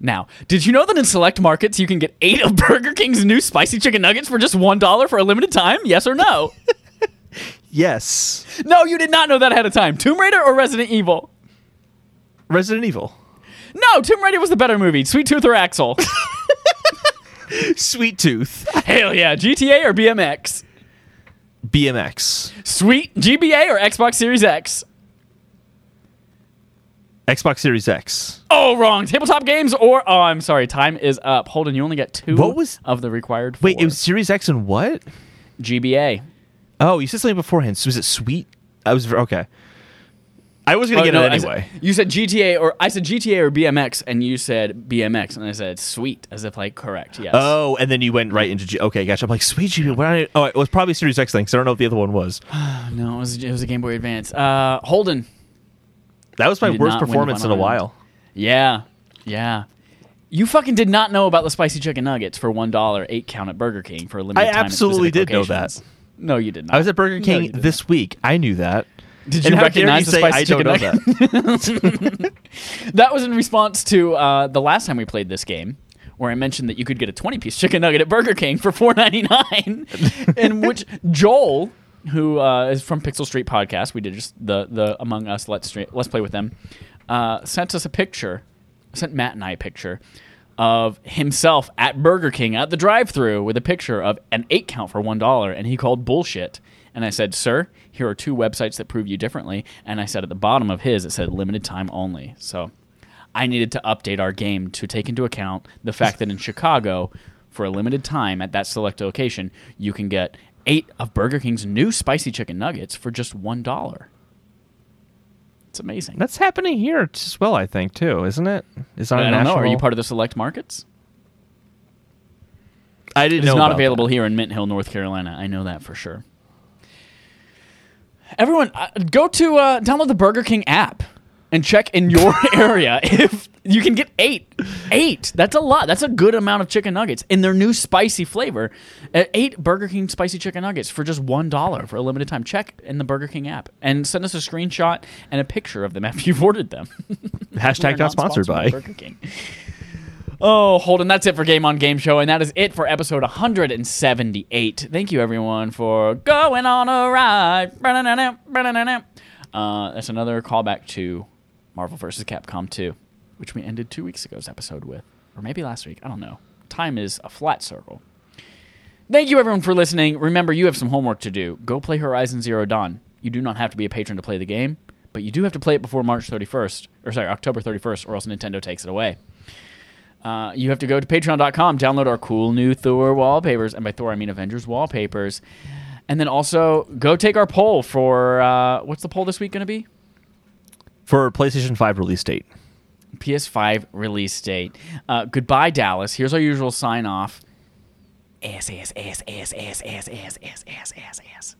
now. Did you know that in select markets you can get eight of Burger King's new spicy chicken nuggets for just $1 for a limited time? Yes or no? Yes. no, you did not know that ahead of time. Tomb Raider or Resident Evil? Resident Evil. No, Tomb Raider was the better movie. Sweet Tooth or Axel? Sweet Tooth. Hell yeah. GTA or BMX? BMX. Sweet GBA or Xbox Series X? Xbox Series X. Oh, wrong. Tabletop games or oh, I'm sorry. Time is up. Holden, you only get two What was- of the required. Wait, four. it was Series X and what? GBA. Oh, you said something beforehand. So was it Sweet? I was okay. I was gonna Oh, get no, it I said- anyway. you said GTA or I said GTA or BMX, and you said BMX, and I said sweet, as if like correct. Yes. Oh, and then you went right into G- okay, gotcha. I'm like, sweet G. What I, oh, it was probably Series X thing. Because I don't know what the other one was. no, it was it was a Game Boy Advance. Uh, Holden. That was my worst not win the performance in a while. Yeah, yeah. You fucking did not know about the spicy chicken nuggets for one dollar eight count at Burger King for a limited I time. at absolutely did know that. No, you did not. I was at Burger King did this week. I knew that. Did you dare recognize the say spicy I don't chicken know nugget? that? That was in response to uh, the last time we played this game, where I mentioned that you could get a 20 piece chicken nugget at Burger King for $4.99, in which Joel, who uh, is from Pixel Street Podcast, we did just the, the Among Us Let's, Stra- Let's Play with them, uh, sent us a picture, sent Matt and I a picture of himself at Burger King at the drive through with a picture of an eight count for $1, and he called bullshit. And I said, Sir, here are two websites that prove you differently. And I said at the bottom of his, it said limited time only. So I needed to update our game to take into account the fact that in Chicago, for a limited time at that select location, you can get eight of Burger King's new spicy chicken nuggets for just $1. It's amazing. That's happening here as well, I think, too, isn't it? It's not I a don't know. national. Are you part of the select markets? I didn't It is not about available here in Mint Hill, North Carolina. I know that for sure. Everyone, uh, go to uh, download the Burger King app and check in your area if you can get eight. Eight. That's a lot. That's a good amount of chicken nuggets in their new spicy flavor. Uh, eight Burger King spicy chicken nuggets for just one dollar for a limited time. Check in the Burger King app and send us a screenshot and a picture of them after you've ordered them. Hashtag not sponsored by. Burger King. Oh, Holden, that's it for Game on Game Show, and that is it for episode 178. Thank you, everyone, for going on a ride. Uh, that's another callback to Marvel vs. Capcom 2, which we ended two weeks ago's episode with. Or maybe last week. I don't know. Time is a flat circle. Thank you, everyone, for listening. Remember, you have some homework to do. Go play Horizon Zero Dawn. You do not have to be a patron to play the game, but you do have to play it before March 31st, or sorry, October 31st, or else Nintendo takes it away. Uh, you have to go to patreon.com, download our cool new Thor wallpapers, and by Thor, I mean Avengers wallpapers. And then also go take our poll for uh, what's the poll this week going to be? For PlayStation 5 release date. PS5 release date. Uh, goodbye, Dallas. Here's our usual sign off. Ass, ass, ass, ass, ass, ass, ass, ass, ass, ass, ass.